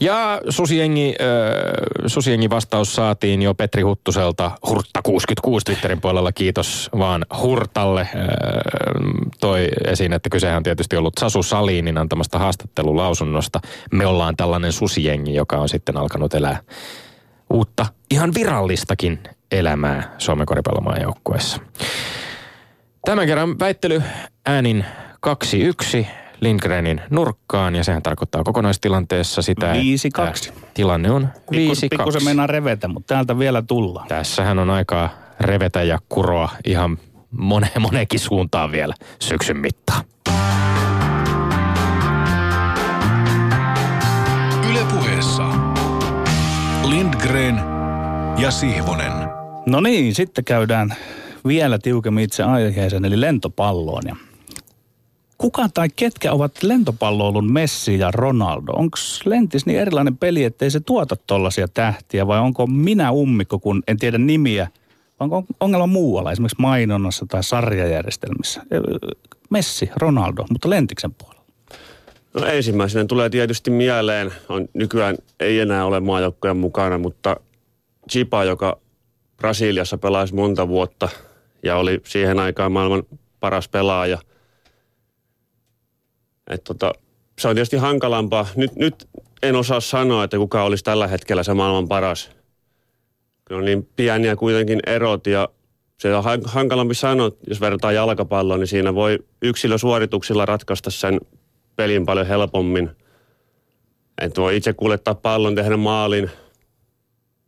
Ja Susiengi, äh, Susiengi vastaus saatiin jo Petri Huttuselta Hurtta66 Twitterin puolella. Kiitos vaan Hurtalle. Äh, toi esiin, että kysehän on tietysti ollut Sasu Salinin antamasta haastattelulausunnosta. Me ollaan tällainen Susiengi, joka on sitten alkanut elää uutta, ihan virallistakin elämää Suomen koripallomaan joukkueessa. Tämän kerran väittely äänin 2-1 Lindgrenin nurkkaan ja sehän tarkoittaa kokonaistilanteessa sitä, 5-2. että tilanne on 5-2. Pikku se meinaa revetä, mutta täältä vielä tullaan. Tässähän on aikaa revetä ja kuroa ihan mone, moneenkin suuntaan vielä syksyn mittaan. Lindgren ja Sihvonen. No niin, sitten käydään vielä tiukemmin itse aiheeseen, eli lentopalloon. Ja kuka tai ketkä ovat lentopalloilun Messi ja Ronaldo? Onko lentis niin erilainen peli, ettei se tuota tollaisia tähtiä vai onko minä ummikko, kun en tiedä nimiä? Vai onko ongelma muualla, esimerkiksi mainonnassa tai sarjajärjestelmissä? Messi, Ronaldo, mutta lentiksen puolella. No ensimmäisenä tulee tietysti mieleen, on nykyään ei enää ole maajoukkojen mukana, mutta Chipa, joka Brasiliassa pelasi monta vuotta ja oli siihen aikaan maailman paras pelaaja. Et tota, se on tietysti hankalampaa. Nyt, nyt en osaa sanoa, että kuka olisi tällä hetkellä se maailman paras. Kyllä on niin pieniä kuitenkin erot ja se on hankalampi sanoa, jos verrataan jalkapalloon, niin siinä voi yksilösuorituksilla ratkaista sen pelin paljon helpommin. Että voi itse kuljettaa pallon, tehdä maalin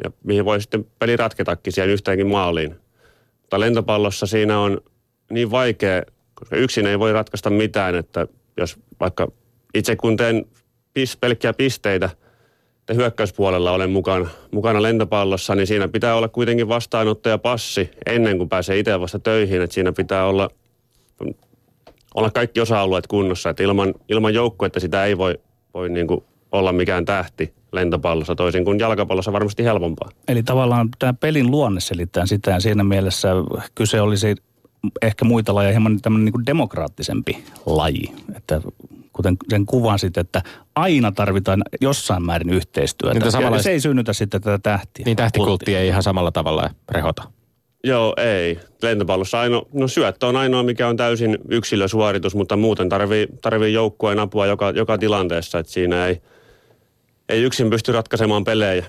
ja mihin voi sitten peli ratketakin siihen yhteenkin maaliin. Mutta lentopallossa siinä on niin vaikea, koska yksin ei voi ratkaista mitään, että jos vaikka itse kun teen pis, pelkkiä pisteitä, että hyökkäyspuolella olen mukana, mukana lentopallossa, niin siinä pitää olla kuitenkin vastaanottaja passi ennen kuin pääsee itse vasta töihin. Että siinä pitää olla, olla kaikki osa-alueet kunnossa. Että ilman, ilman joukkuetta sitä ei voi, voi niin kuin olla mikään tähti lentopallossa, toisin kuin jalkapallossa varmasti helpompaa. Eli tavallaan tämä pelin luonne selittää sitä ja siinä mielessä kyse olisi ehkä muita lajeja hieman tämmöinen niin kuin demokraattisempi laji. Että kuten sen kuvasit, että aina tarvitaan jossain määrin yhteistyötä. Niin samalla... se ei synnytä sitten tätä tähtiä. Niin tähtikultti ei ihan samalla tavalla rehota. Joo, ei. Lentopallossa aino, no syöttö on ainoa, mikä on täysin yksilösuoritus, mutta muuten tarvii, tarvii joukkueen apua joka, joka tilanteessa, että siinä ei, ei yksin pysty ratkaisemaan pelejä.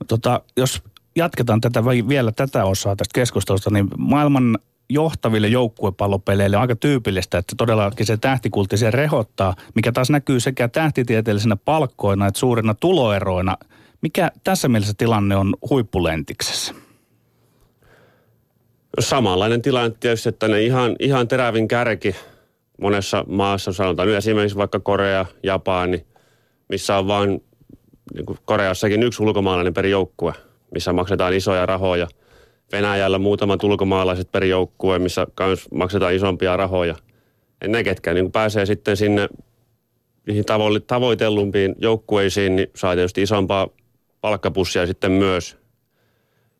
No, tota, jos jatketaan tätä vielä tätä osaa tästä keskustelusta, niin maailman johtaville joukkuepallopeleille on aika tyypillistä, että todellakin se tähtikultti se rehottaa, mikä taas näkyy sekä tähtitieteellisenä palkkoina että suurina tuloeroina. Mikä tässä mielessä tilanne on huippulentiksessä? Samanlainen tilanne tietysti, että ne ihan, ihan terävin kärki monessa maassa, sanotaan esimerkiksi vaikka Korea, Japani, missä on vain niin Koreassakin yksi ulkomaalainen per joukkue, missä maksetaan isoja rahoja – Venäjällä muutamat ulkomaalaiset per joukkue, missä myös maksetaan isompia rahoja. Ja ne, ketkä niin pääsee sitten sinne niihin tavo- tavoitellumpiin joukkueisiin, niin saa tietysti isompaa palkkapussia sitten myös.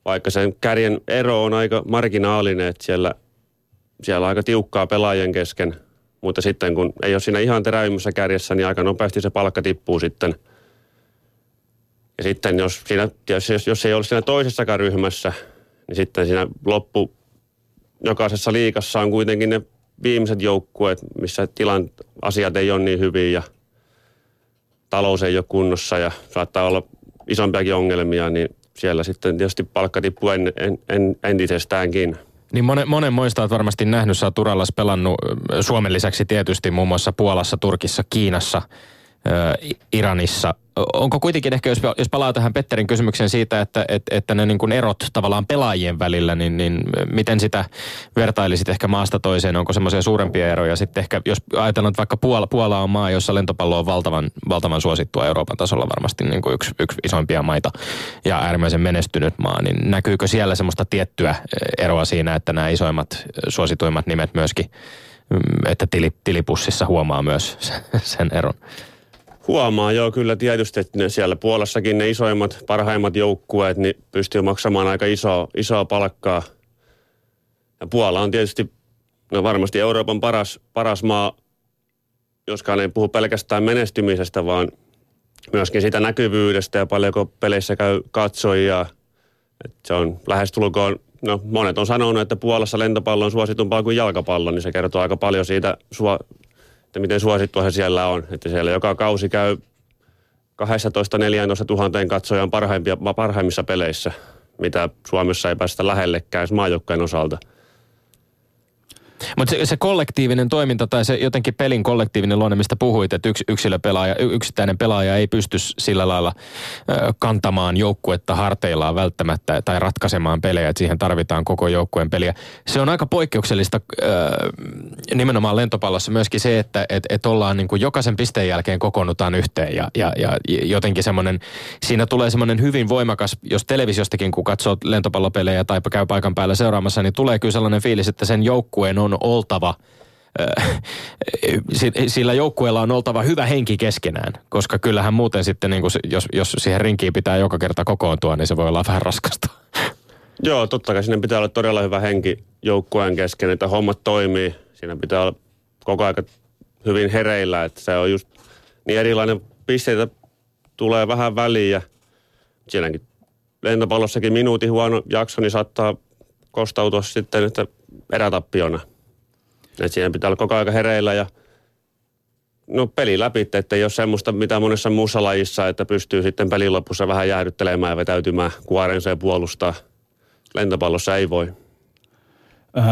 Vaikka sen kärjen ero on aika marginaalinen, että siellä, siellä on aika tiukkaa pelaajien kesken. Mutta sitten kun ei ole siinä ihan terävimmässä kärjessä, niin aika nopeasti se palkka tippuu sitten. Ja sitten jos, siinä, jos, jos ei ole siinä toisessakaan ryhmässä, niin sitten siinä loppu jokaisessa liikassa on kuitenkin ne viimeiset joukkueet, missä tilan asiat ei ole niin hyvin ja talous ei ole kunnossa ja saattaa olla isompiakin ongelmia, niin siellä sitten tietysti palkka tippuu en, en, en, entisestäänkin. Niin monen, monen moista olet varmasti nähnyt, sä oot pelannut Suomen lisäksi tietysti muun muassa Puolassa, Turkissa, Kiinassa, Iranissa – onko kuitenkin ehkä, jos, palaa tähän Petterin kysymykseen siitä, että, että, että ne niin kuin erot tavallaan pelaajien välillä, niin, niin miten sitä vertailisit ehkä maasta toiseen? Onko semmoisia suurempia eroja? Sitten ehkä, jos ajatellaan, että vaikka Puola, Puola on maa, jossa lentopallo on valtavan, valtavan suosittua Euroopan tasolla varmasti niin kuin yksi, yksi isompia maita ja äärimmäisen menestynyt maa, niin näkyykö siellä semmoista tiettyä eroa siinä, että nämä isoimmat, suosituimmat nimet myöskin, mm, että tili, tilipussissa huomaa myös sen eron? Huomaa joo kyllä tietysti, että siellä Puolassakin ne isoimmat, parhaimmat joukkueet niin pystyy maksamaan aika isoa, isoa palkkaa. Ja Puola on tietysti no varmasti Euroopan paras, paras maa, joskaan ei puhu pelkästään menestymisestä, vaan myöskin sitä näkyvyydestä ja paljonko peleissä käy katsojia. Et se on lähestulkoon, no monet on sanonut, että Puolassa lentopallo on suositumpaa kuin jalkapallo, niin se kertoo aika paljon siitä että miten suosittua se siellä on. Että siellä joka kausi käy 12-14 tuhanteen katsojan parhaimpia, parhaimmissa peleissä, mitä Suomessa ei päästä lähellekään maajoukkojen osalta – mutta se, se kollektiivinen toiminta tai se jotenkin pelin kollektiivinen luonne, mistä puhuit, että yks, yksilöpelaaja, yksittäinen pelaaja ei pysty sillä lailla ö, kantamaan joukkuetta harteillaan välttämättä tai ratkaisemaan pelejä, että siihen tarvitaan koko joukkueen peliä. Se on aika poikkeuksellista ö, nimenomaan lentopallossa myöskin se, että et, et ollaan niin kuin jokaisen pisteen jälkeen kokoonnutaan yhteen ja, ja, ja jotenkin semmoinen, siinä tulee semmoinen hyvin voimakas, jos televisiostakin kun katsoo lentopallopelejä tai käy paikan päällä seuraamassa, niin tulee kyllä sellainen fiilis, että sen joukkueen on on oltava sillä joukkueella on oltava hyvä henki keskenään, koska kyllähän muuten sitten, niin kuin, jos, jos siihen rinkiin pitää joka kerta kokoontua, niin se voi olla vähän raskasta. Joo, totta kai siinä pitää olla todella hyvä henki joukkueen kesken, että hommat toimii. Siinä pitää olla koko ajan hyvin hereillä, että se on just niin erilainen pisteitä tulee vähän väliin ja sielläkin lentopallossakin minuutin huono jakso, niin saattaa kostautua sitten että erätappiona. Et siihen pitää olla koko ajan hereillä ja no peli läpi, että ei ole semmoista mitä monessa muussa lajissa, että pystyy sitten pelin lopussa vähän jäädyttelemään ja vetäytymään kuorensa ja puolustaa. Lentopallossa ei voi. Öö,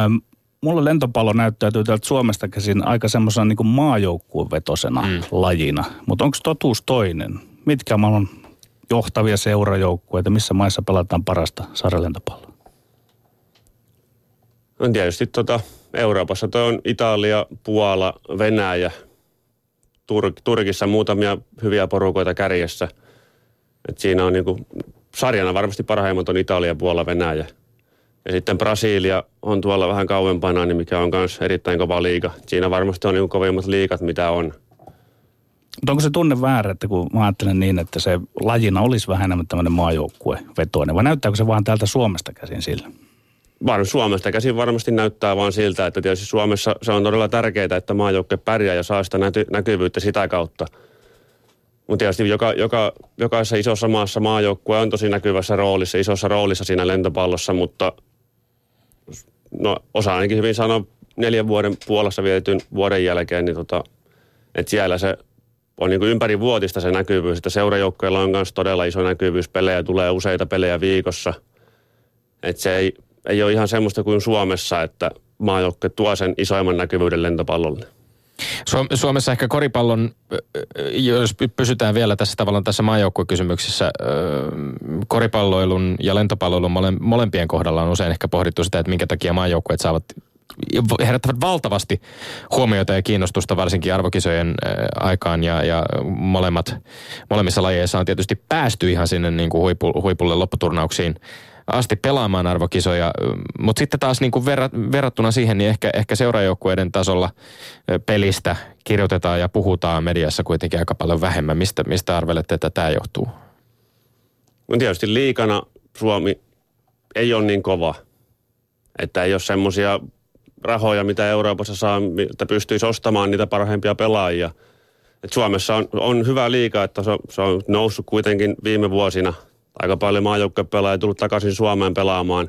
mulle lentopallo näyttäytyy täältä Suomesta käsin aika semmoisena niin maajoukkuevetosena mm. lajina. Mutta onko totuus toinen? Mitkä maailman johtavia seurajoukkueita, missä maissa pelataan parasta sarjalentopalloa? On tietysti tota, Euroopassa toi on Italia, Puola, Venäjä, Tur- Turkissa muutamia hyviä porukoita kärjessä. Et siinä on niinku, sarjana varmasti parhaimmat on Italia, Puola, Venäjä. Ja sitten Brasilia on tuolla vähän kauempana, niin mikä on myös erittäin kova liiga. Siinä varmasti on niinku kovimmat liikat, mitä on. Mutta onko se tunne väärä, että kun mä ajattelen niin, että se lajina olisi vähän enemmän tämmöinen maajoukkue vetoinen, vai näyttääkö se vaan täältä Suomesta käsin sillä? Vaan Suomesta käsin varmasti näyttää vaan siltä, että tietysti Suomessa se on todella tärkeää, että maajoukkue pärjää ja saa sitä näky- näkyvyyttä sitä kautta. Mutta tietysti joka, joka, jokaisessa isossa maassa maajoukkue on tosi näkyvässä roolissa, isossa roolissa siinä lentopallossa, mutta no osa ainakin hyvin sanoa neljän vuoden Puolassa vietetyn vuoden jälkeen, niin tota, että siellä se on niin ympäri vuotista se näkyvyys, että seurajoukkoilla on myös todella iso näkyvyys, pelejä tulee useita pelejä viikossa. Että se ei, ei ole ihan semmoista kuin Suomessa, että maajoukkue tuo sen isoimman näkyvyyden lentopallolle. Suomessa ehkä koripallon, jos pysytään vielä tässä tavallaan tässä maajoukkuekysymyksessä, koripalloilun ja lentopalloilun molempien kohdalla on usein ehkä pohdittu sitä, että minkä takia maajoukkueet saavat herättävät valtavasti huomiota ja kiinnostusta varsinkin arvokisojen aikaan ja, ja molemmat, molemmissa lajeissa on tietysti päästy ihan sinne niin kuin huipu, huipulle lopputurnauksiin asti pelaamaan arvokisoja, mutta sitten taas niin kuin verrattuna siihen, niin ehkä, ehkä seurajoukkueiden tasolla pelistä kirjoitetaan ja puhutaan mediassa kuitenkin aika paljon vähemmän. Mistä, mistä arvelette, että tämä johtuu? No tietysti liikana Suomi ei ole niin kova, että ei ole semmoisia rahoja, mitä Euroopassa saa, että pystyisi ostamaan niitä parhaimpia pelaajia. Et Suomessa on, on hyvä liika, että se on, se on noussut kuitenkin viime vuosina. Aika paljon maajoukkuepelaajia tullut takaisin Suomeen pelaamaan.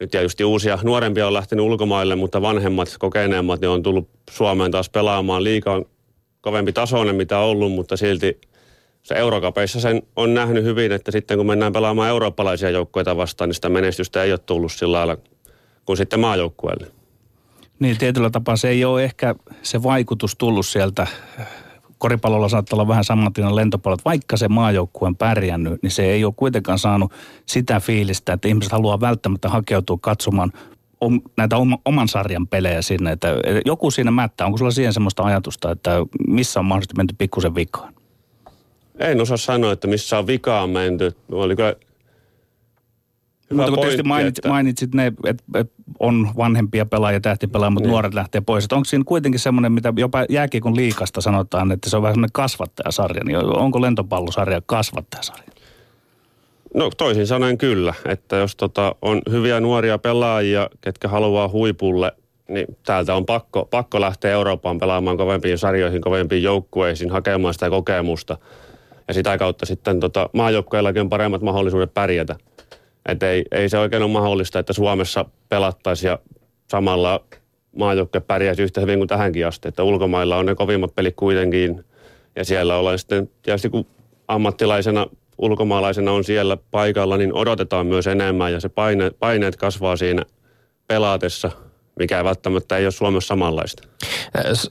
Nyt tietysti uusia nuorempia on lähtenyt ulkomaille, mutta vanhemmat, kokeneemmat, ne on tullut Suomeen taas pelaamaan. Liika on kovempi tasoinen, mitä on ollut, mutta silti se Eurokapeissa sen on nähnyt hyvin, että sitten kun mennään pelaamaan eurooppalaisia joukkueita vastaan, niin sitä menestystä ei ole tullut sillä lailla kuin sitten maajoukkueelle. Niin, tietyllä tapaa se ei ole ehkä se vaikutus tullut sieltä. Koripallolla saattaa olla vähän samanlainen lentopallot. Vaikka se maajoukkue on pärjännyt, niin se ei ole kuitenkaan saanut sitä fiilistä, että ihmiset haluaa välttämättä hakeutua katsomaan om, näitä om, oman sarjan pelejä sinne. Että joku siinä mättää. Onko sulla siihen semmoista ajatusta, että missä on mahdollisesti menty pikkusen vikaan? En osaa sanoa, että missä on vikaan menty. Oli kyllä mutta kun tietysti mainitsit, että... mainitsit ne, että et on vanhempia pelaajia, tähtipelaajia, mutta niin. nuoret lähtee pois. Että onko siinä kuitenkin semmoinen, mitä jopa jääkiekon liikasta sanotaan, että se on vähän semmoinen kasvattajasarja. Niin onko lentopallosarja kasvattajasarja? No toisin sanoen kyllä, että jos tota, on hyviä nuoria pelaajia, ketkä haluaa huipulle, niin täältä on pakko, pakko lähteä Eurooppaan pelaamaan kovempiin sarjoihin, kovempiin joukkueisiin, hakemaan sitä kokemusta. Ja sitä kautta sitten tota, maajoukkueillakin on paremmat mahdollisuudet pärjätä. Että ei, ei se oikein ole mahdollista, että Suomessa pelattaisiin ja samalla maajoukkue pärjäisi yhtä hyvin kuin tähänkin asti. Että ulkomailla on ne kovimmat pelit kuitenkin ja siellä ollaan sitten tietysti kun ammattilaisena ulkomaalaisena on siellä paikalla, niin odotetaan myös enemmän ja se paine, paineet kasvaa siinä pelaatessa – mikä ei välttämättä ei ole Suomessa samanlaista.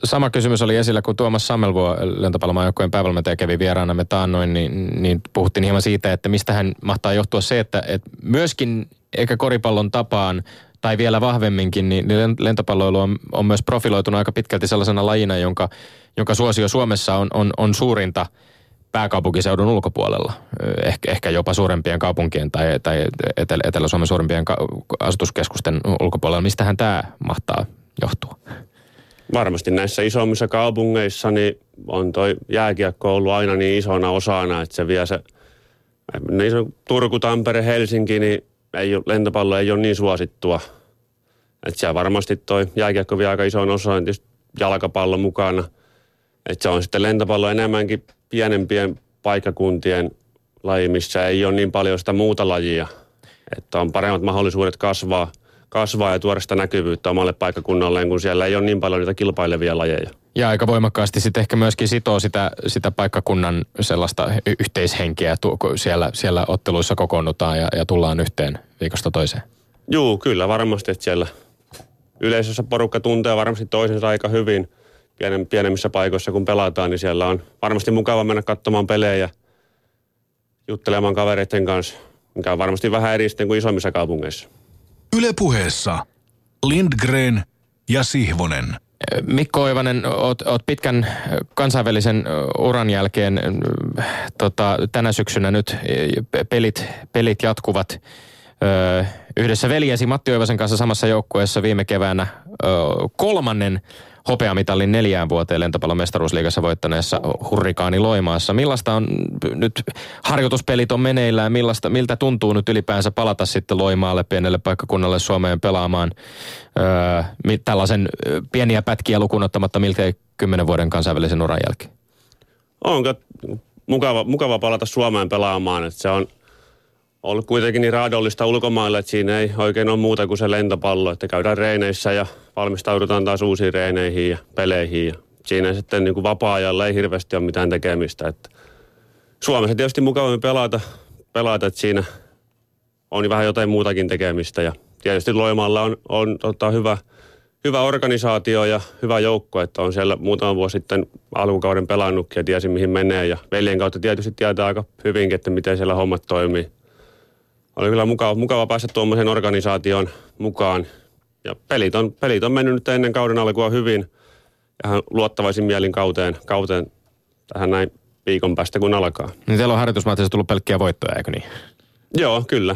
Sama kysymys oli esillä, kun Tuomas Sammelvuo lentopallomaajoukkojen päivävalmentaja kävi vieraana me taannoin, niin, niin puhuttiin hieman siitä, että mistä hän mahtaa johtua se, että, että myöskin eikä koripallon tapaan tai vielä vahvemminkin, niin lentopalloilu on, on myös profiloitunut aika pitkälti sellaisena lajina, jonka, jonka suosio Suomessa on, on, on suurinta – pääkaupunkiseudun ulkopuolella, ehkä, ehkä jopa suurempien kaupunkien tai, tai Etelä, Etelä-Suomen suurimpien asutuskeskusten ulkopuolella. Mistähän tämä mahtaa johtua? Varmasti näissä isommissa kaupungeissa niin on toi jääkiekko ollut aina niin isona osana, että se vie se, niin Turku, Tampere, Helsinki, niin ei, lentopallo ei ole niin suosittua. Että siellä varmasti toi jääkiekko vie aika ison osan, jalkapallo mukana. Että se on sitten lentopallo enemmänkin pienempien paikkakuntien laji, missä ei ole niin paljon sitä muuta lajia. Että on paremmat mahdollisuudet kasvaa kasvaa ja tuoda sitä näkyvyyttä omalle paikkakunnalleen, kun siellä ei ole niin paljon niitä kilpailevia lajeja. Ja aika voimakkaasti sitten ehkä myöskin sitoo sitä, sitä paikkakunnan sellaista yhteishenkeä, kun siellä, siellä otteluissa kokoonnutaan ja, ja tullaan yhteen viikosta toiseen. Juu, kyllä varmasti, että siellä yleisössä porukka tuntee varmasti toisensa aika hyvin pienen, pienemmissä paikoissa, kun pelataan, niin siellä on varmasti mukava mennä katsomaan pelejä, juttelemaan kavereiden kanssa, mikä on varmasti vähän eri sitten kuin isommissa kaupungeissa. Ylepuheessa Lindgren ja Sihvonen. Mikko Oivanen, oot, oot pitkän kansainvälisen uran jälkeen tota, tänä syksynä nyt pelit, pelit jatkuvat ö, yhdessä veljesi Matti Oivasen kanssa samassa joukkueessa viime keväänä ö, kolmannen hopeamitalin neljään vuoteen lentopallon mestaruusliigassa voittaneessa Hurrikaani Loimaassa. Millaista on nyt, harjoituspelit on meneillään, millaista, miltä tuntuu nyt ylipäänsä palata sitten Loimaalle, pienelle paikkakunnalle Suomeen pelaamaan öö, tällaisen pieniä pätkiä lukunottamatta miltei kymmenen vuoden kansainvälisen uran jälkeen? Onko mukava, mukava palata Suomeen pelaamaan, että se on ollut kuitenkin niin raadollista ulkomailla, että siinä ei oikein ole muuta kuin se lentopallo, että käydään reineissä ja valmistaudutaan taas uusiin reineihin ja peleihin. Ja siinä sitten niin kuin vapaa-ajalla ei hirveästi ole mitään tekemistä. Että Suomessa tietysti mukavammin pelata, pelata, että siinä on vähän jotain muutakin tekemistä. Ja tietysti Loimaalla on, on tota, hyvä, hyvä organisaatio ja hyvä joukko, että on siellä muutama vuosi sitten alkukauden pelannutkin ja tiesi mihin menee. Ja veljen kautta tietysti tietää aika hyvinkin, että miten siellä hommat toimii. Oli kyllä mukava, mukava päästä tuommoiseen organisaatioon mukaan ja pelit on, pelit on mennyt nyt ennen kauden alkua hyvin. Ja hän luottavaisin mielin kauteen, kauteen tähän näin viikon päästä, kun alkaa. Niin teillä on harjoitusmaatissa tullut pelkkiä voittoja, eikö niin? Joo, kyllä.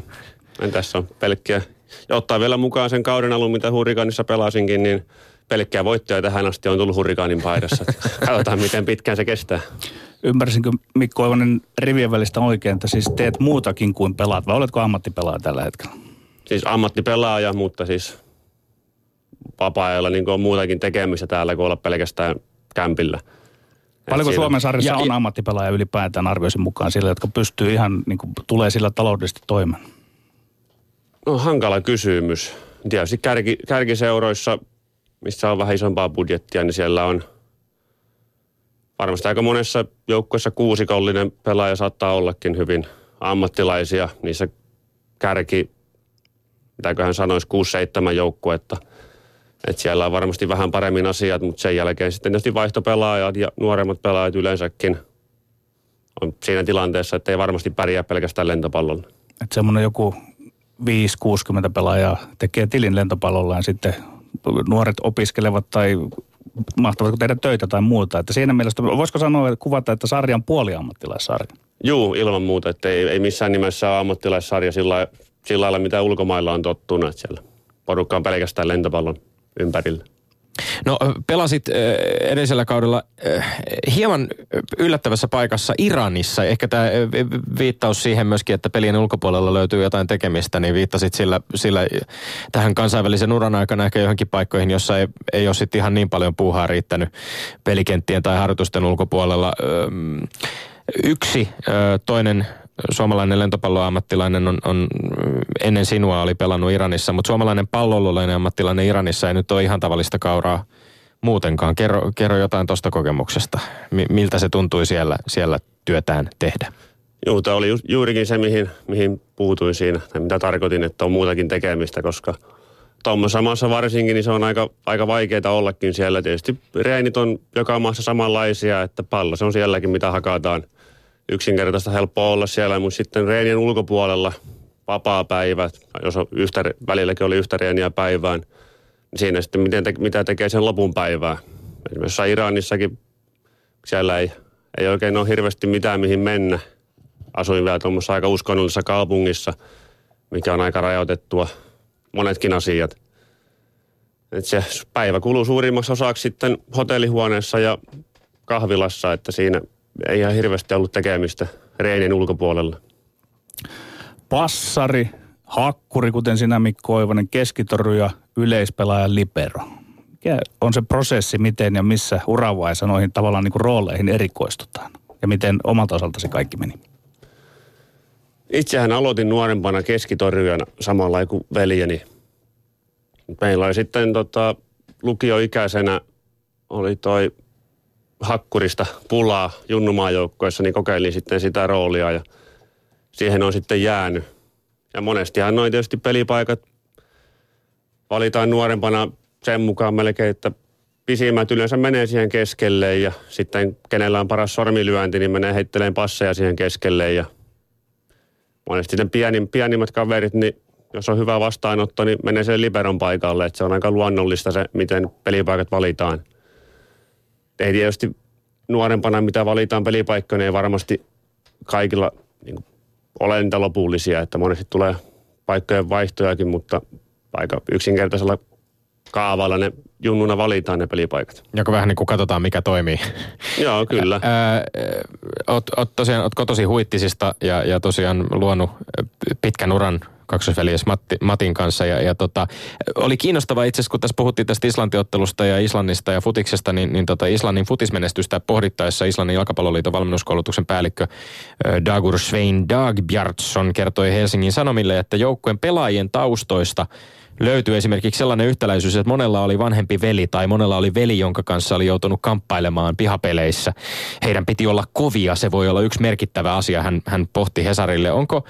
En tässä on pelkkiä. Ja ottaa vielä mukaan sen kauden alun, mitä Hurrikaanissa pelasinkin, niin pelkkiä voittoja tähän asti on tullut Hurrikaanin paidassa. Katsotaan, miten pitkään se kestää. Ymmärsinkö Mikko Oivonen rivien välistä oikein, että siis teet muutakin kuin pelaat, vai oletko ammattipelaaja tällä hetkellä? Siis ammattipelaaja, mutta siis vapaa-ajalla niin on muutakin tekemistä täällä kuin olla pelkästään kämpillä. Paljonko Suomen sarjassa ja, on ammattipelaaja ylipäätään arvioisin mukaan sillä, jotka pystyy ihan, niin kuin, tulee sillä taloudellisesti toimeen? No hankala kysymys. Tietysti kärki, kärkiseuroissa, missä on vähän isompaa budjettia, niin siellä on varmasti aika monessa joukkueessa kuusikollinen pelaaja saattaa ollakin hyvin ammattilaisia. Niissä kärki, mitäköhän sanoisi, 6-7 joukkuetta – että siellä on varmasti vähän paremmin asiat, mutta sen jälkeen sitten tietysti vaihtopelaajat ja nuoremmat pelaajat yleensäkin on siinä tilanteessa, että ei varmasti pärjää pelkästään lentopallolla. Että semmoinen joku 5-60 pelaajaa tekee tilin lentopallolla ja sitten nuoret opiskelevat tai mahtavatko tehdä töitä tai muuta. Että siinä mielessä, voisiko sanoa, että kuvata, että sarjan puoli ammattilaissarja? Juu, ilman muuta. Että ei, ei missään nimessä ole ammattilaissarja sillä, sillä lailla, mitä ulkomailla on tottunut. Että siellä porukka on pelkästään lentopallon ympärillä. No pelasit edellisellä kaudella hieman yllättävässä paikassa Iranissa. Ehkä tämä viittaus siihen myöskin, että pelien ulkopuolella löytyy jotain tekemistä, niin viittasit sillä, sillä tähän kansainvälisen uran aikana ehkä johonkin paikkoihin, jossa ei, ei ole sitten ihan niin paljon puuhaa riittänyt pelikenttien tai harjoitusten ulkopuolella. Yksi toinen suomalainen lentopalloammattilainen on, on ennen sinua oli pelannut Iranissa, mutta suomalainen pallolulainen ammattilainen Iranissa ei nyt ole ihan tavallista kauraa muutenkaan. Kerro, kerro jotain tuosta kokemuksesta. miltä se tuntui siellä, siellä työtään tehdä? Joo, tämä oli ju, juurikin se, mihin, mihin puutuin siinä, tai mitä tarkoitin, että on muutakin tekemistä, koska tuommoisessa maassa varsinkin, niin se on aika, aika vaikeaa ollakin siellä. Tietysti reenit on joka maassa samanlaisia, että pallo se on sielläkin, mitä hakataan – yksinkertaista helppoa olla siellä, mutta sitten reenien ulkopuolella vapaa-päivät, jos on yhtä, välilläkin oli yhtä reeniä päivään, niin siinä sitten miten te, mitä tekee sen lopun päivää. Esimerkiksi Iranissakin siellä ei, ei oikein ole hirveästi mitään mihin mennä. Asuin vielä tuommoisessa aika uskonnollisessa kaupungissa, mikä on aika rajoitettua monetkin asiat. Et se päivä kuluu suurimmaksi osaksi sitten hotellihuoneessa ja kahvilassa, että siinä ei ihan hirveästi ollut tekemistä reinin ulkopuolella. Passari, hakkuri, kuten sinä Mikko Oivonen, keskitorju yleispelaaja libero. Mikä on se prosessi, miten ja missä uravaiheessa noihin tavallaan niin kuin rooleihin erikoistutaan? Ja miten omalta osalta se kaikki meni? Itsehän aloitin nuorempana keskitorjujana samalla kuin veljeni. Meillä oli sitten tota, lukioikäisenä oli toi hakkurista pulaa junnumaajoukkoissa, niin kokeilin sitten sitä roolia ja siihen on sitten jäänyt. Ja monestihan noin tietysti pelipaikat valitaan nuorempana sen mukaan melkein, että pisimmät yleensä menee siihen keskelle ja sitten kenellä on paras sormilyönti, niin menee heitteleen passeja siihen keskelle ja monesti sitten pienin, pienimmät kaverit, niin jos on hyvä vastaanotto, niin menee sen liberon paikalle, että se on aika luonnollista se, miten pelipaikat valitaan. Ei tietysti nuorempana, mitä valitaan pelipaikkoja, niin ei varmasti kaikilla niin ole niitä lopullisia, että monesti tulee paikkojen vaihtojakin, mutta aika yksinkertaisella kaavalla ne junnuna valitaan ne pelipaikat. Joko vähän niin kuin katsotaan, mikä toimii. Joo, kyllä. Ää, oot, oot tosiaan, oot kotosi huittisista ja, ja tosiaan luonut pitkän uran kaksosveljes Matti, Matin kanssa. Ja, ja tota, oli kiinnostava itse asiassa, kun tässä puhuttiin tästä Islantiottelusta ja Islannista ja futiksesta, niin, niin tota Islannin futismenestystä pohdittaessa Islannin jalkapalloliiton valmennuskoulutuksen päällikkö Dagur Svein Dagbjartsson kertoi Helsingin Sanomille, että joukkueen pelaajien taustoista – löytyy esimerkiksi sellainen yhtäläisyys, että monella oli vanhempi veli tai monella oli veli, jonka kanssa oli joutunut kamppailemaan pihapeleissä. Heidän piti olla kovia, se voi olla yksi merkittävä asia, hän, hän pohti Hesarille. Onko,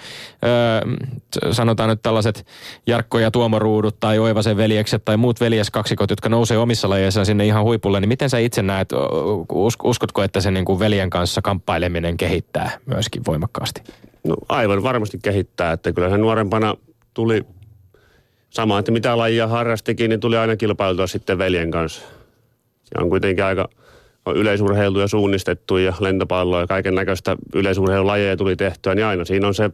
öö, sanotaan nyt tällaiset Jarkko ja Tuomo Ruudut tai Oivasen veljekset tai muut veljeskaksikot, jotka nousee omissa lajeissaan sinne ihan huipulle, niin miten sä itse näet, uskotko, että se niin kuin veljen kanssa kamppaileminen kehittää myöskin voimakkaasti? No aivan varmasti kehittää, että kyllä se nuorempana tuli sama, että mitä lajia harrastikin, niin tuli aina kilpailtua sitten veljen kanssa. Se on kuitenkin aika yleisurheiluja suunnistettu ja lentopalloa ja kaiken näköistä yleisurheilulajeja tuli tehtyä, niin aina siinä on se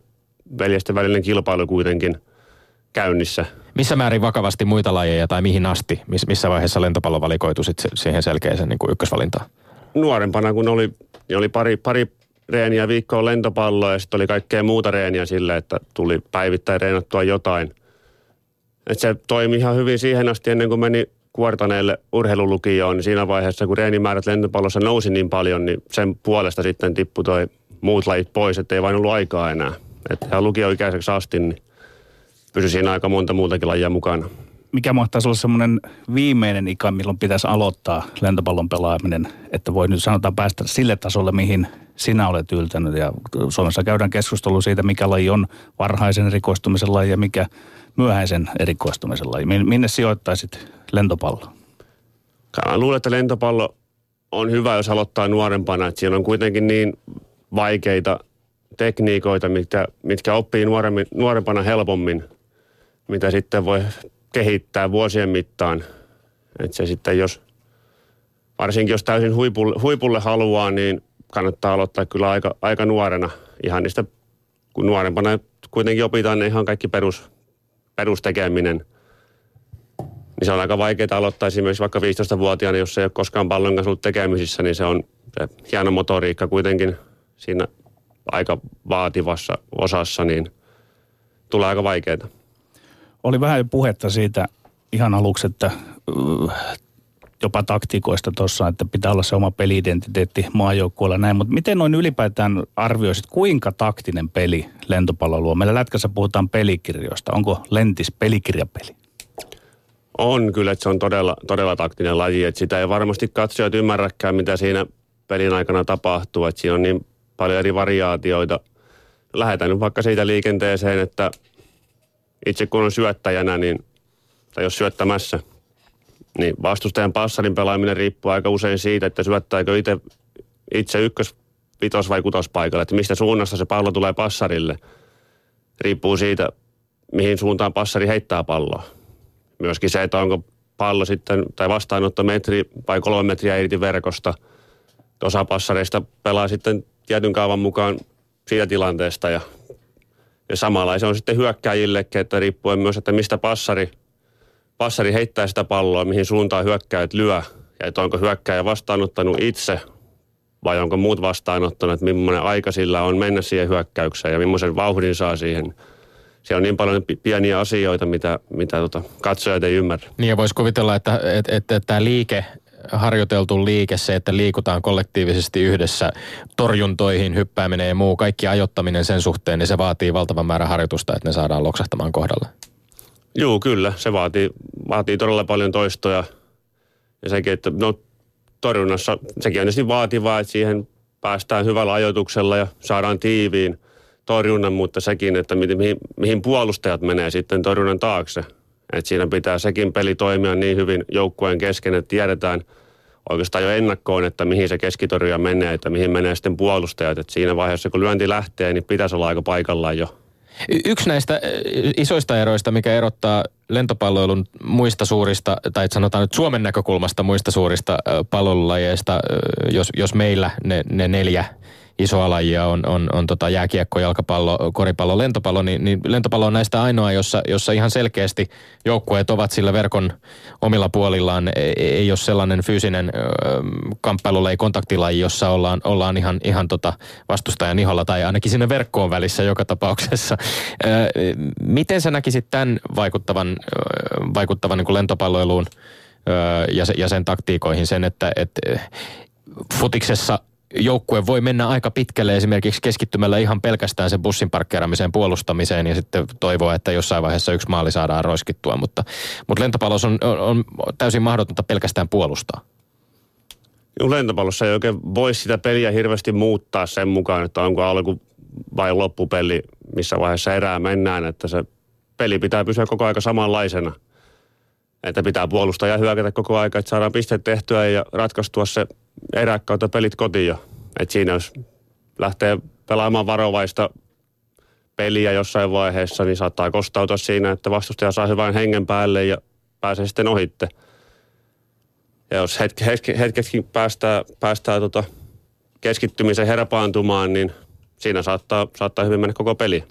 veljesten välinen kilpailu kuitenkin käynnissä. Missä määrin vakavasti muita lajeja tai mihin asti? Missä vaiheessa lentopallo valikoitu siihen selkeäseen niin ykkösvalintaan? Nuorempana, kun oli, niin oli pari, pari reeniä viikkoa lentopalloa ja sitten oli kaikkea muuta reeniä sille, että tuli päivittäin reenattua jotain – et se toimi ihan hyvin siihen asti ennen kuin meni kuortaneelle urheilulukioon, niin siinä vaiheessa, kun reenimäärät lentopallossa nousi niin paljon, niin sen puolesta sitten tippui toi muut lajit pois, ettei vain ollut aikaa enää. Että ihan lukioikäiseksi asti, niin pysyi siinä aika monta muutakin lajia mukana. Mikä mahtaisi olla semmoinen viimeinen ikä, milloin pitäisi aloittaa lentopallon pelaaminen, että voi nyt sanotaan päästä sille tasolle, mihin sinä olet yltänyt. Ja Suomessa käydään keskustelua siitä, mikä laji on varhaisen erikoistumisen laji ja mikä myöhäisen erikoistumisen laji? Minne sijoittaisit lentopallo? Mä luulen, että lentopallo on hyvä, jos aloittaa nuorempana. Että siellä on kuitenkin niin vaikeita tekniikoita, mitkä, mitkä oppii nuorempana helpommin, mitä sitten voi kehittää vuosien mittaan. Että se sitten, jos, varsinkin jos täysin huipulle, huipulle haluaa, niin kannattaa aloittaa kyllä aika, aika nuorena. Ihan niistä, kun nuorempana kuitenkin opitaan ne ihan kaikki perus, perustekeminen, niin se on aika vaikeaa aloittaa esimerkiksi vaikka 15-vuotiaana, jos ei ole koskaan pallon kanssa ollut tekemisissä, niin se on se hieno motoriikka kuitenkin siinä aika vaativassa osassa, niin tulee aika vaikeaa. Oli vähän jo puhetta siitä ihan aluksi, että jopa taktiikoista tuossa, että pitää olla se oma peliidentiteetti maajoukkueella näin, mutta miten noin ylipäätään arvioisit, kuinka taktinen peli lentopallo luo? Meillä Lätkässä puhutaan pelikirjoista. Onko lentis pelikirjapeli? On kyllä, että se on todella, todella taktinen laji, että sitä ei varmasti katsojat ymmärräkään, mitä siinä pelin aikana tapahtuu, että siinä on niin paljon eri variaatioita. Lähetän nyt vaikka siitä liikenteeseen, että itse kun on syöttäjänä, niin, tai jos syöttämässä – niin vastustajan passarin pelaaminen riippuu aika usein siitä, että syöttääkö itse, itse ykkös, vitos vai kutospaikalle, että mistä suunnasta se pallo tulee passarille. Riippuu siitä, mihin suuntaan passari heittää palloa. Myöskin se, että onko pallo sitten, tai vastaanotto metri vai kolme metriä irti verkosta. Osa passareista pelaa sitten tietyn kaavan mukaan siitä tilanteesta ja, ja samalla se on sitten hyökkäjillekin, että riippuen myös, että mistä passari – passari heittää sitä palloa, mihin suuntaan hyökkäät lyö, ja että onko hyökkäjä vastaanottanut itse vai onko muut vastaanottanut, että millainen aika sillä on mennä siihen hyökkäykseen ja millaisen vauhdin saa siihen. Siellä on niin paljon pieniä asioita, mitä, mitä tota, katsojat ei ymmärrä. Niin ja voisi kuvitella, että, että, että tämä liike, harjoiteltu liike, se, että liikutaan kollektiivisesti yhdessä torjuntoihin, hyppääminen ja muu, kaikki ajottaminen sen suhteen, niin se vaatii valtavan määrän harjoitusta, että ne saadaan loksahtamaan kohdalle. Joo, kyllä. Se vaatii, vaatii todella paljon toistoja. Ja sekin, että no torjunnassa, sekin on tietysti vaativaa, että siihen päästään hyvällä ajoituksella ja saadaan tiiviin torjunnan, mutta sekin, että mihin, mihin puolustajat menee sitten torjunnan taakse. Että siinä pitää sekin peli toimia niin hyvin joukkueen kesken, että tiedetään oikeastaan jo ennakkoon, että mihin se keskitorjuja menee, että mihin menee sitten puolustajat. Että siinä vaiheessa, kun lyönti lähtee, niin pitäisi olla aika paikallaan jo. Y- yksi näistä isoista eroista, mikä erottaa lentopalloilun muista suurista, tai sanotaan nyt Suomen näkökulmasta muista suurista pallolulajeista, jos, jos meillä ne, ne neljä isoa lajia on, on, on tota jääkiekko, jalkapallo, koripallo, lentopallo, niin, niin lentopallo on näistä ainoa, jossa, jossa ihan selkeästi joukkueet ovat sillä verkon omilla puolillaan. Ei, ei ole sellainen fyysinen ö, kamppailulaji, kontaktilaji, jossa ollaan, ollaan ihan, ihan tota vastustajan iholla tai ainakin sinne verkkoon välissä joka tapauksessa. Miten sä näkisit tämän vaikuttavan, vaikuttavan niin kuin lentopalloiluun ja, ja sen taktiikoihin sen, että, että futiksessa – joukkue voi mennä aika pitkälle esimerkiksi keskittymällä ihan pelkästään sen bussin parkkeeramiseen puolustamiseen ja sitten toivoa, että jossain vaiheessa yksi maali saadaan roiskittua, mutta, mutta lentopallossa on, on, on täysin mahdotonta pelkästään puolustaa. Joo, lentopallossa ei oikein voi sitä peliä hirveästi muuttaa sen mukaan, että onko alku vai loppupeli, missä vaiheessa erää mennään, että se peli pitää pysyä koko aika samanlaisena. Että pitää puolustaa ja hyökätä koko aika, että saadaan pisteet tehtyä ja ratkaistua se erää kautta pelit kotiin jo. Et siinä jos lähtee pelaamaan varovaista peliä jossain vaiheessa, niin saattaa kostautua siinä, että vastustaja saa hyvän hengen päälle ja pääsee sitten ohitte. Ja jos hetki, hetki, hetkekin päästää, päästää tota keskittymisen herpaantumaan, niin siinä saattaa, saattaa hyvin mennä koko peli.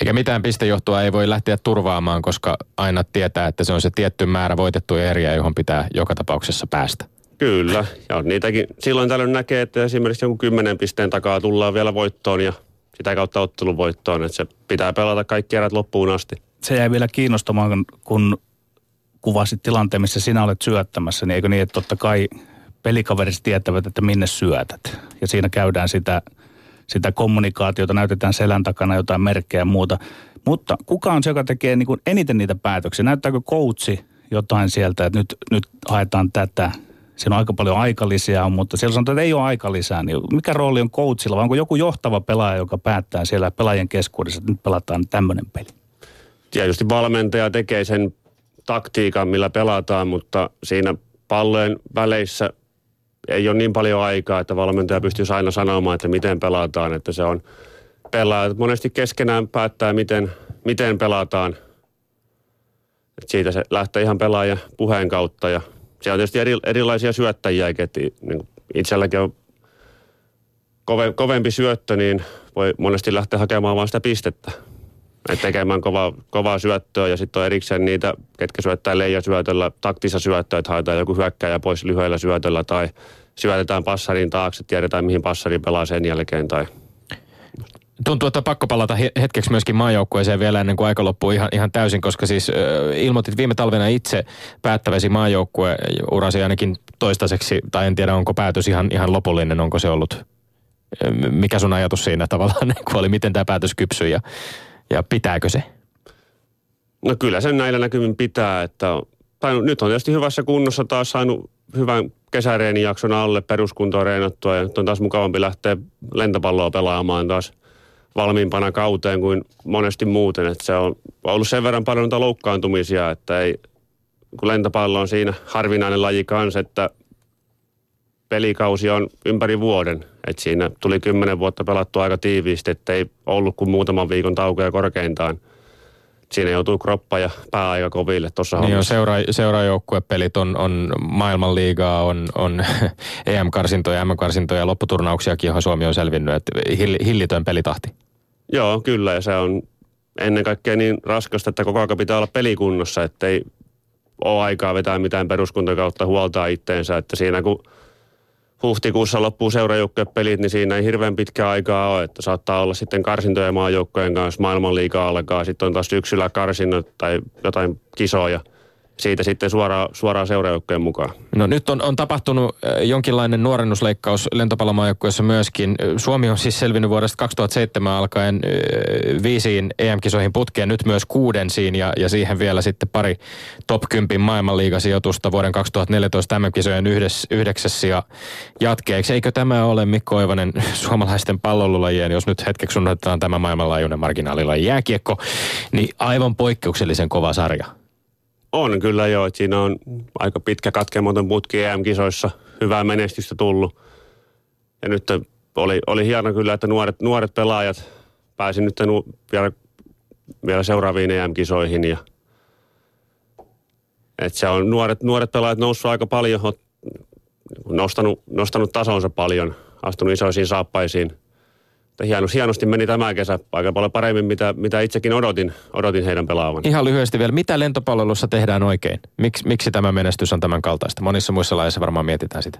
Eikä mitään pistejohtoa ei voi lähteä turvaamaan, koska aina tietää, että se on se tietty määrä voitettuja eriä, johon pitää joka tapauksessa päästä. Kyllä, ja niitäkin silloin tällöin näkee, että esimerkiksi jonkun kymmenen pisteen takaa tullaan vielä voittoon ja sitä kautta ottelun voittoon, että se pitää pelata kaikki erät loppuun asti. Se jäi vielä kiinnostamaan, kun kuvasit tilanteen, missä sinä olet syöttämässä, niin eikö niin, että totta kai pelikaverit tietävät, että minne syötät. Ja siinä käydään sitä, sitä kommunikaatiota, näytetään selän takana jotain merkkejä ja muuta. Mutta kuka on se, joka tekee niin kuin eniten niitä päätöksiä? Näyttääkö koutsi jotain sieltä, että nyt, nyt haetaan tätä, Siinä on aika paljon aikalisia, mutta siellä sanotaan, että ei ole aikalisää. Niin mikä rooli on coachilla vai onko joku johtava pelaaja, joka päättää siellä pelaajien keskuudessa, että nyt pelataan tämmöinen peli? Tietysti valmentaja tekee sen taktiikan, millä pelataan, mutta siinä pallojen väleissä ei ole niin paljon aikaa, että valmentaja pystyy aina sanomaan, että miten pelataan. Että se on pelaajat monesti keskenään päättää, miten, miten pelataan. Että siitä se lähtee ihan pelaajan puheen kautta ja siellä on tietysti eri, erilaisia syöttäjiä, että niin itselläkin on kove, kovempi syöttö, niin voi monesti lähteä hakemaan vain sitä pistettä. Et tekemään kova, kovaa syöttöä ja sitten on erikseen niitä, ketkä syöttää leijasyötöllä, taktissa syöttöä, että haetaan joku hyökkäjä pois lyhyellä syötöllä tai syötetään passarin taakse, tiedetään mihin passari pelaa sen jälkeen tai Tuntuu, että pakko palata hetkeksi myöskin maajoukkueeseen vielä ennen kuin aika loppuu ihan, ihan täysin, koska siis äh, ilmoitit viime talvena itse päättäväsi maajoukkue urasi ainakin toistaiseksi, tai en tiedä onko päätös ihan, ihan lopullinen, onko se ollut, mikä sun ajatus siinä tavallaan niin oli, miten tämä päätös kypsyi ja, ja pitääkö se? No kyllä sen näillä näkymin pitää, että tai nyt on tietysti hyvässä kunnossa taas saanut hyvän kesäreenijakson alle peruskuntoon reenattua ja nyt on taas mukavampi lähteä lentopalloa pelaamaan taas valmiimpana kauteen kuin monesti muuten. Että se on ollut sen verran paljon noita loukkaantumisia, että ei, kun lentopallo on siinä harvinainen laji kanssa, että pelikausi on ympäri vuoden. että siinä tuli kymmenen vuotta pelattu aika tiiviisti, että ei ollut kuin muutaman viikon taukoja korkeintaan. Siinä joutuu kroppa ja pää aika koville tuossa niin on, seura, seurajoukkuepelit on, on maailmanliigaa, on, on EM-karsintoja, M-karsintoja ja lopputurnauksiakin, johon Suomi on selvinnyt. Että hillitön pelitahti. Joo, kyllä. Ja se on ennen kaikkea niin raskasta, että koko ajan pitää olla pelikunnossa, ettei ole aikaa vetää mitään peruskuntakautta huoltaa itteensä. Että siinä kun huhtikuussa loppuu pelit, niin siinä ei hirveän pitkä aikaa ole, että saattaa olla sitten karsintoja maajoukkojen kanssa, maailmanliiga alkaa, sitten on taas syksyllä karsinnat tai jotain kisoja. Siitä sitten suoraan, suoraan seurajoukkojen mukaan. No nyt on, on tapahtunut äh, jonkinlainen nuorennusleikkaus lentopallomaajoukkueessa myöskin. Suomi on siis selvinnyt vuodesta 2007 alkaen äh, viisiin EM-kisoihin putkeen, nyt myös kuudensiin ja, ja siihen vielä sitten pari top 10 maailmanliigasijoitusta vuoden 2014 MM-kisojen yhdeksäs ja jatkeeksi. Eikö tämä ole Mikko Oivanen suomalaisten pallolulajien, jos nyt hetkeksi unohdetaan tämä maailmanlaajuinen marginaalilaji jääkiekko, niin aivan poikkeuksellisen kova sarja. On kyllä joo, että siinä on aika pitkä katkematon putki EM-kisoissa, hyvää menestystä tullut. Ja nyt oli, oli hieno kyllä, että nuoret, nuoret pelaajat pääsi nyt vielä, vielä seuraaviin EM-kisoihin. Ja, että se on nuoret, nuoret pelaajat noussut aika paljon, nostanut, nostanut tasonsa paljon, astunut isoisiin saappaisiin – hienosti, hienosti meni tämä kesä aika paljon paremmin, mitä, mitä itsekin odotin, odotin heidän pelaavan. Ihan lyhyesti vielä, mitä lentopalvelussa tehdään oikein? Miks, miksi tämä menestys on tämän kaltaista? Monissa muissa lajeissa varmaan mietitään sitä.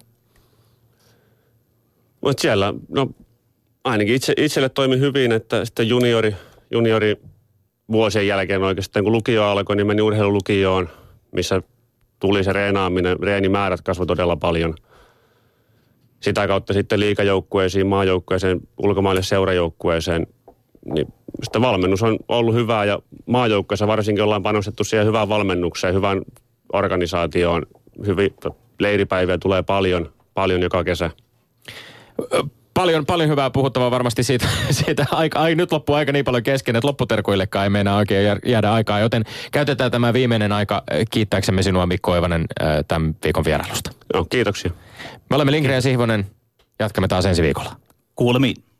Mutta siellä, no ainakin itse, itselle toimi hyvin, että sitten juniori, juniori vuosien jälkeen oikeastaan, kun lukio alkoi, niin meni urheilulukioon, missä tuli se reenaaminen, reenimäärät kasvoi todella paljon – sitä kautta sitten liikajoukkueisiin, maajoukkueeseen, ulkomaille seurajoukkueeseen. Niin sitä valmennus on ollut hyvää ja maajoukkueessa varsinkin ollaan panostettu siihen hyvään valmennukseen, hyvään organisaatioon. Hyvin, leiripäiviä tulee paljon, paljon joka kesä. Paljon, paljon hyvää puhuttavaa varmasti siitä, siitä aika, ai, nyt loppuu aika niin paljon kesken, että lopputerkuillekaan ei meinaa oikein jäädä aikaa, joten käytetään tämä viimeinen aika kiittääksemme sinua Mikko Oivanen tämän viikon vierailusta. Joo, kiitoksia. Me olemme Lindgren ja Sihvonen. Jatkamme taas ensi viikolla. Kuulemiin.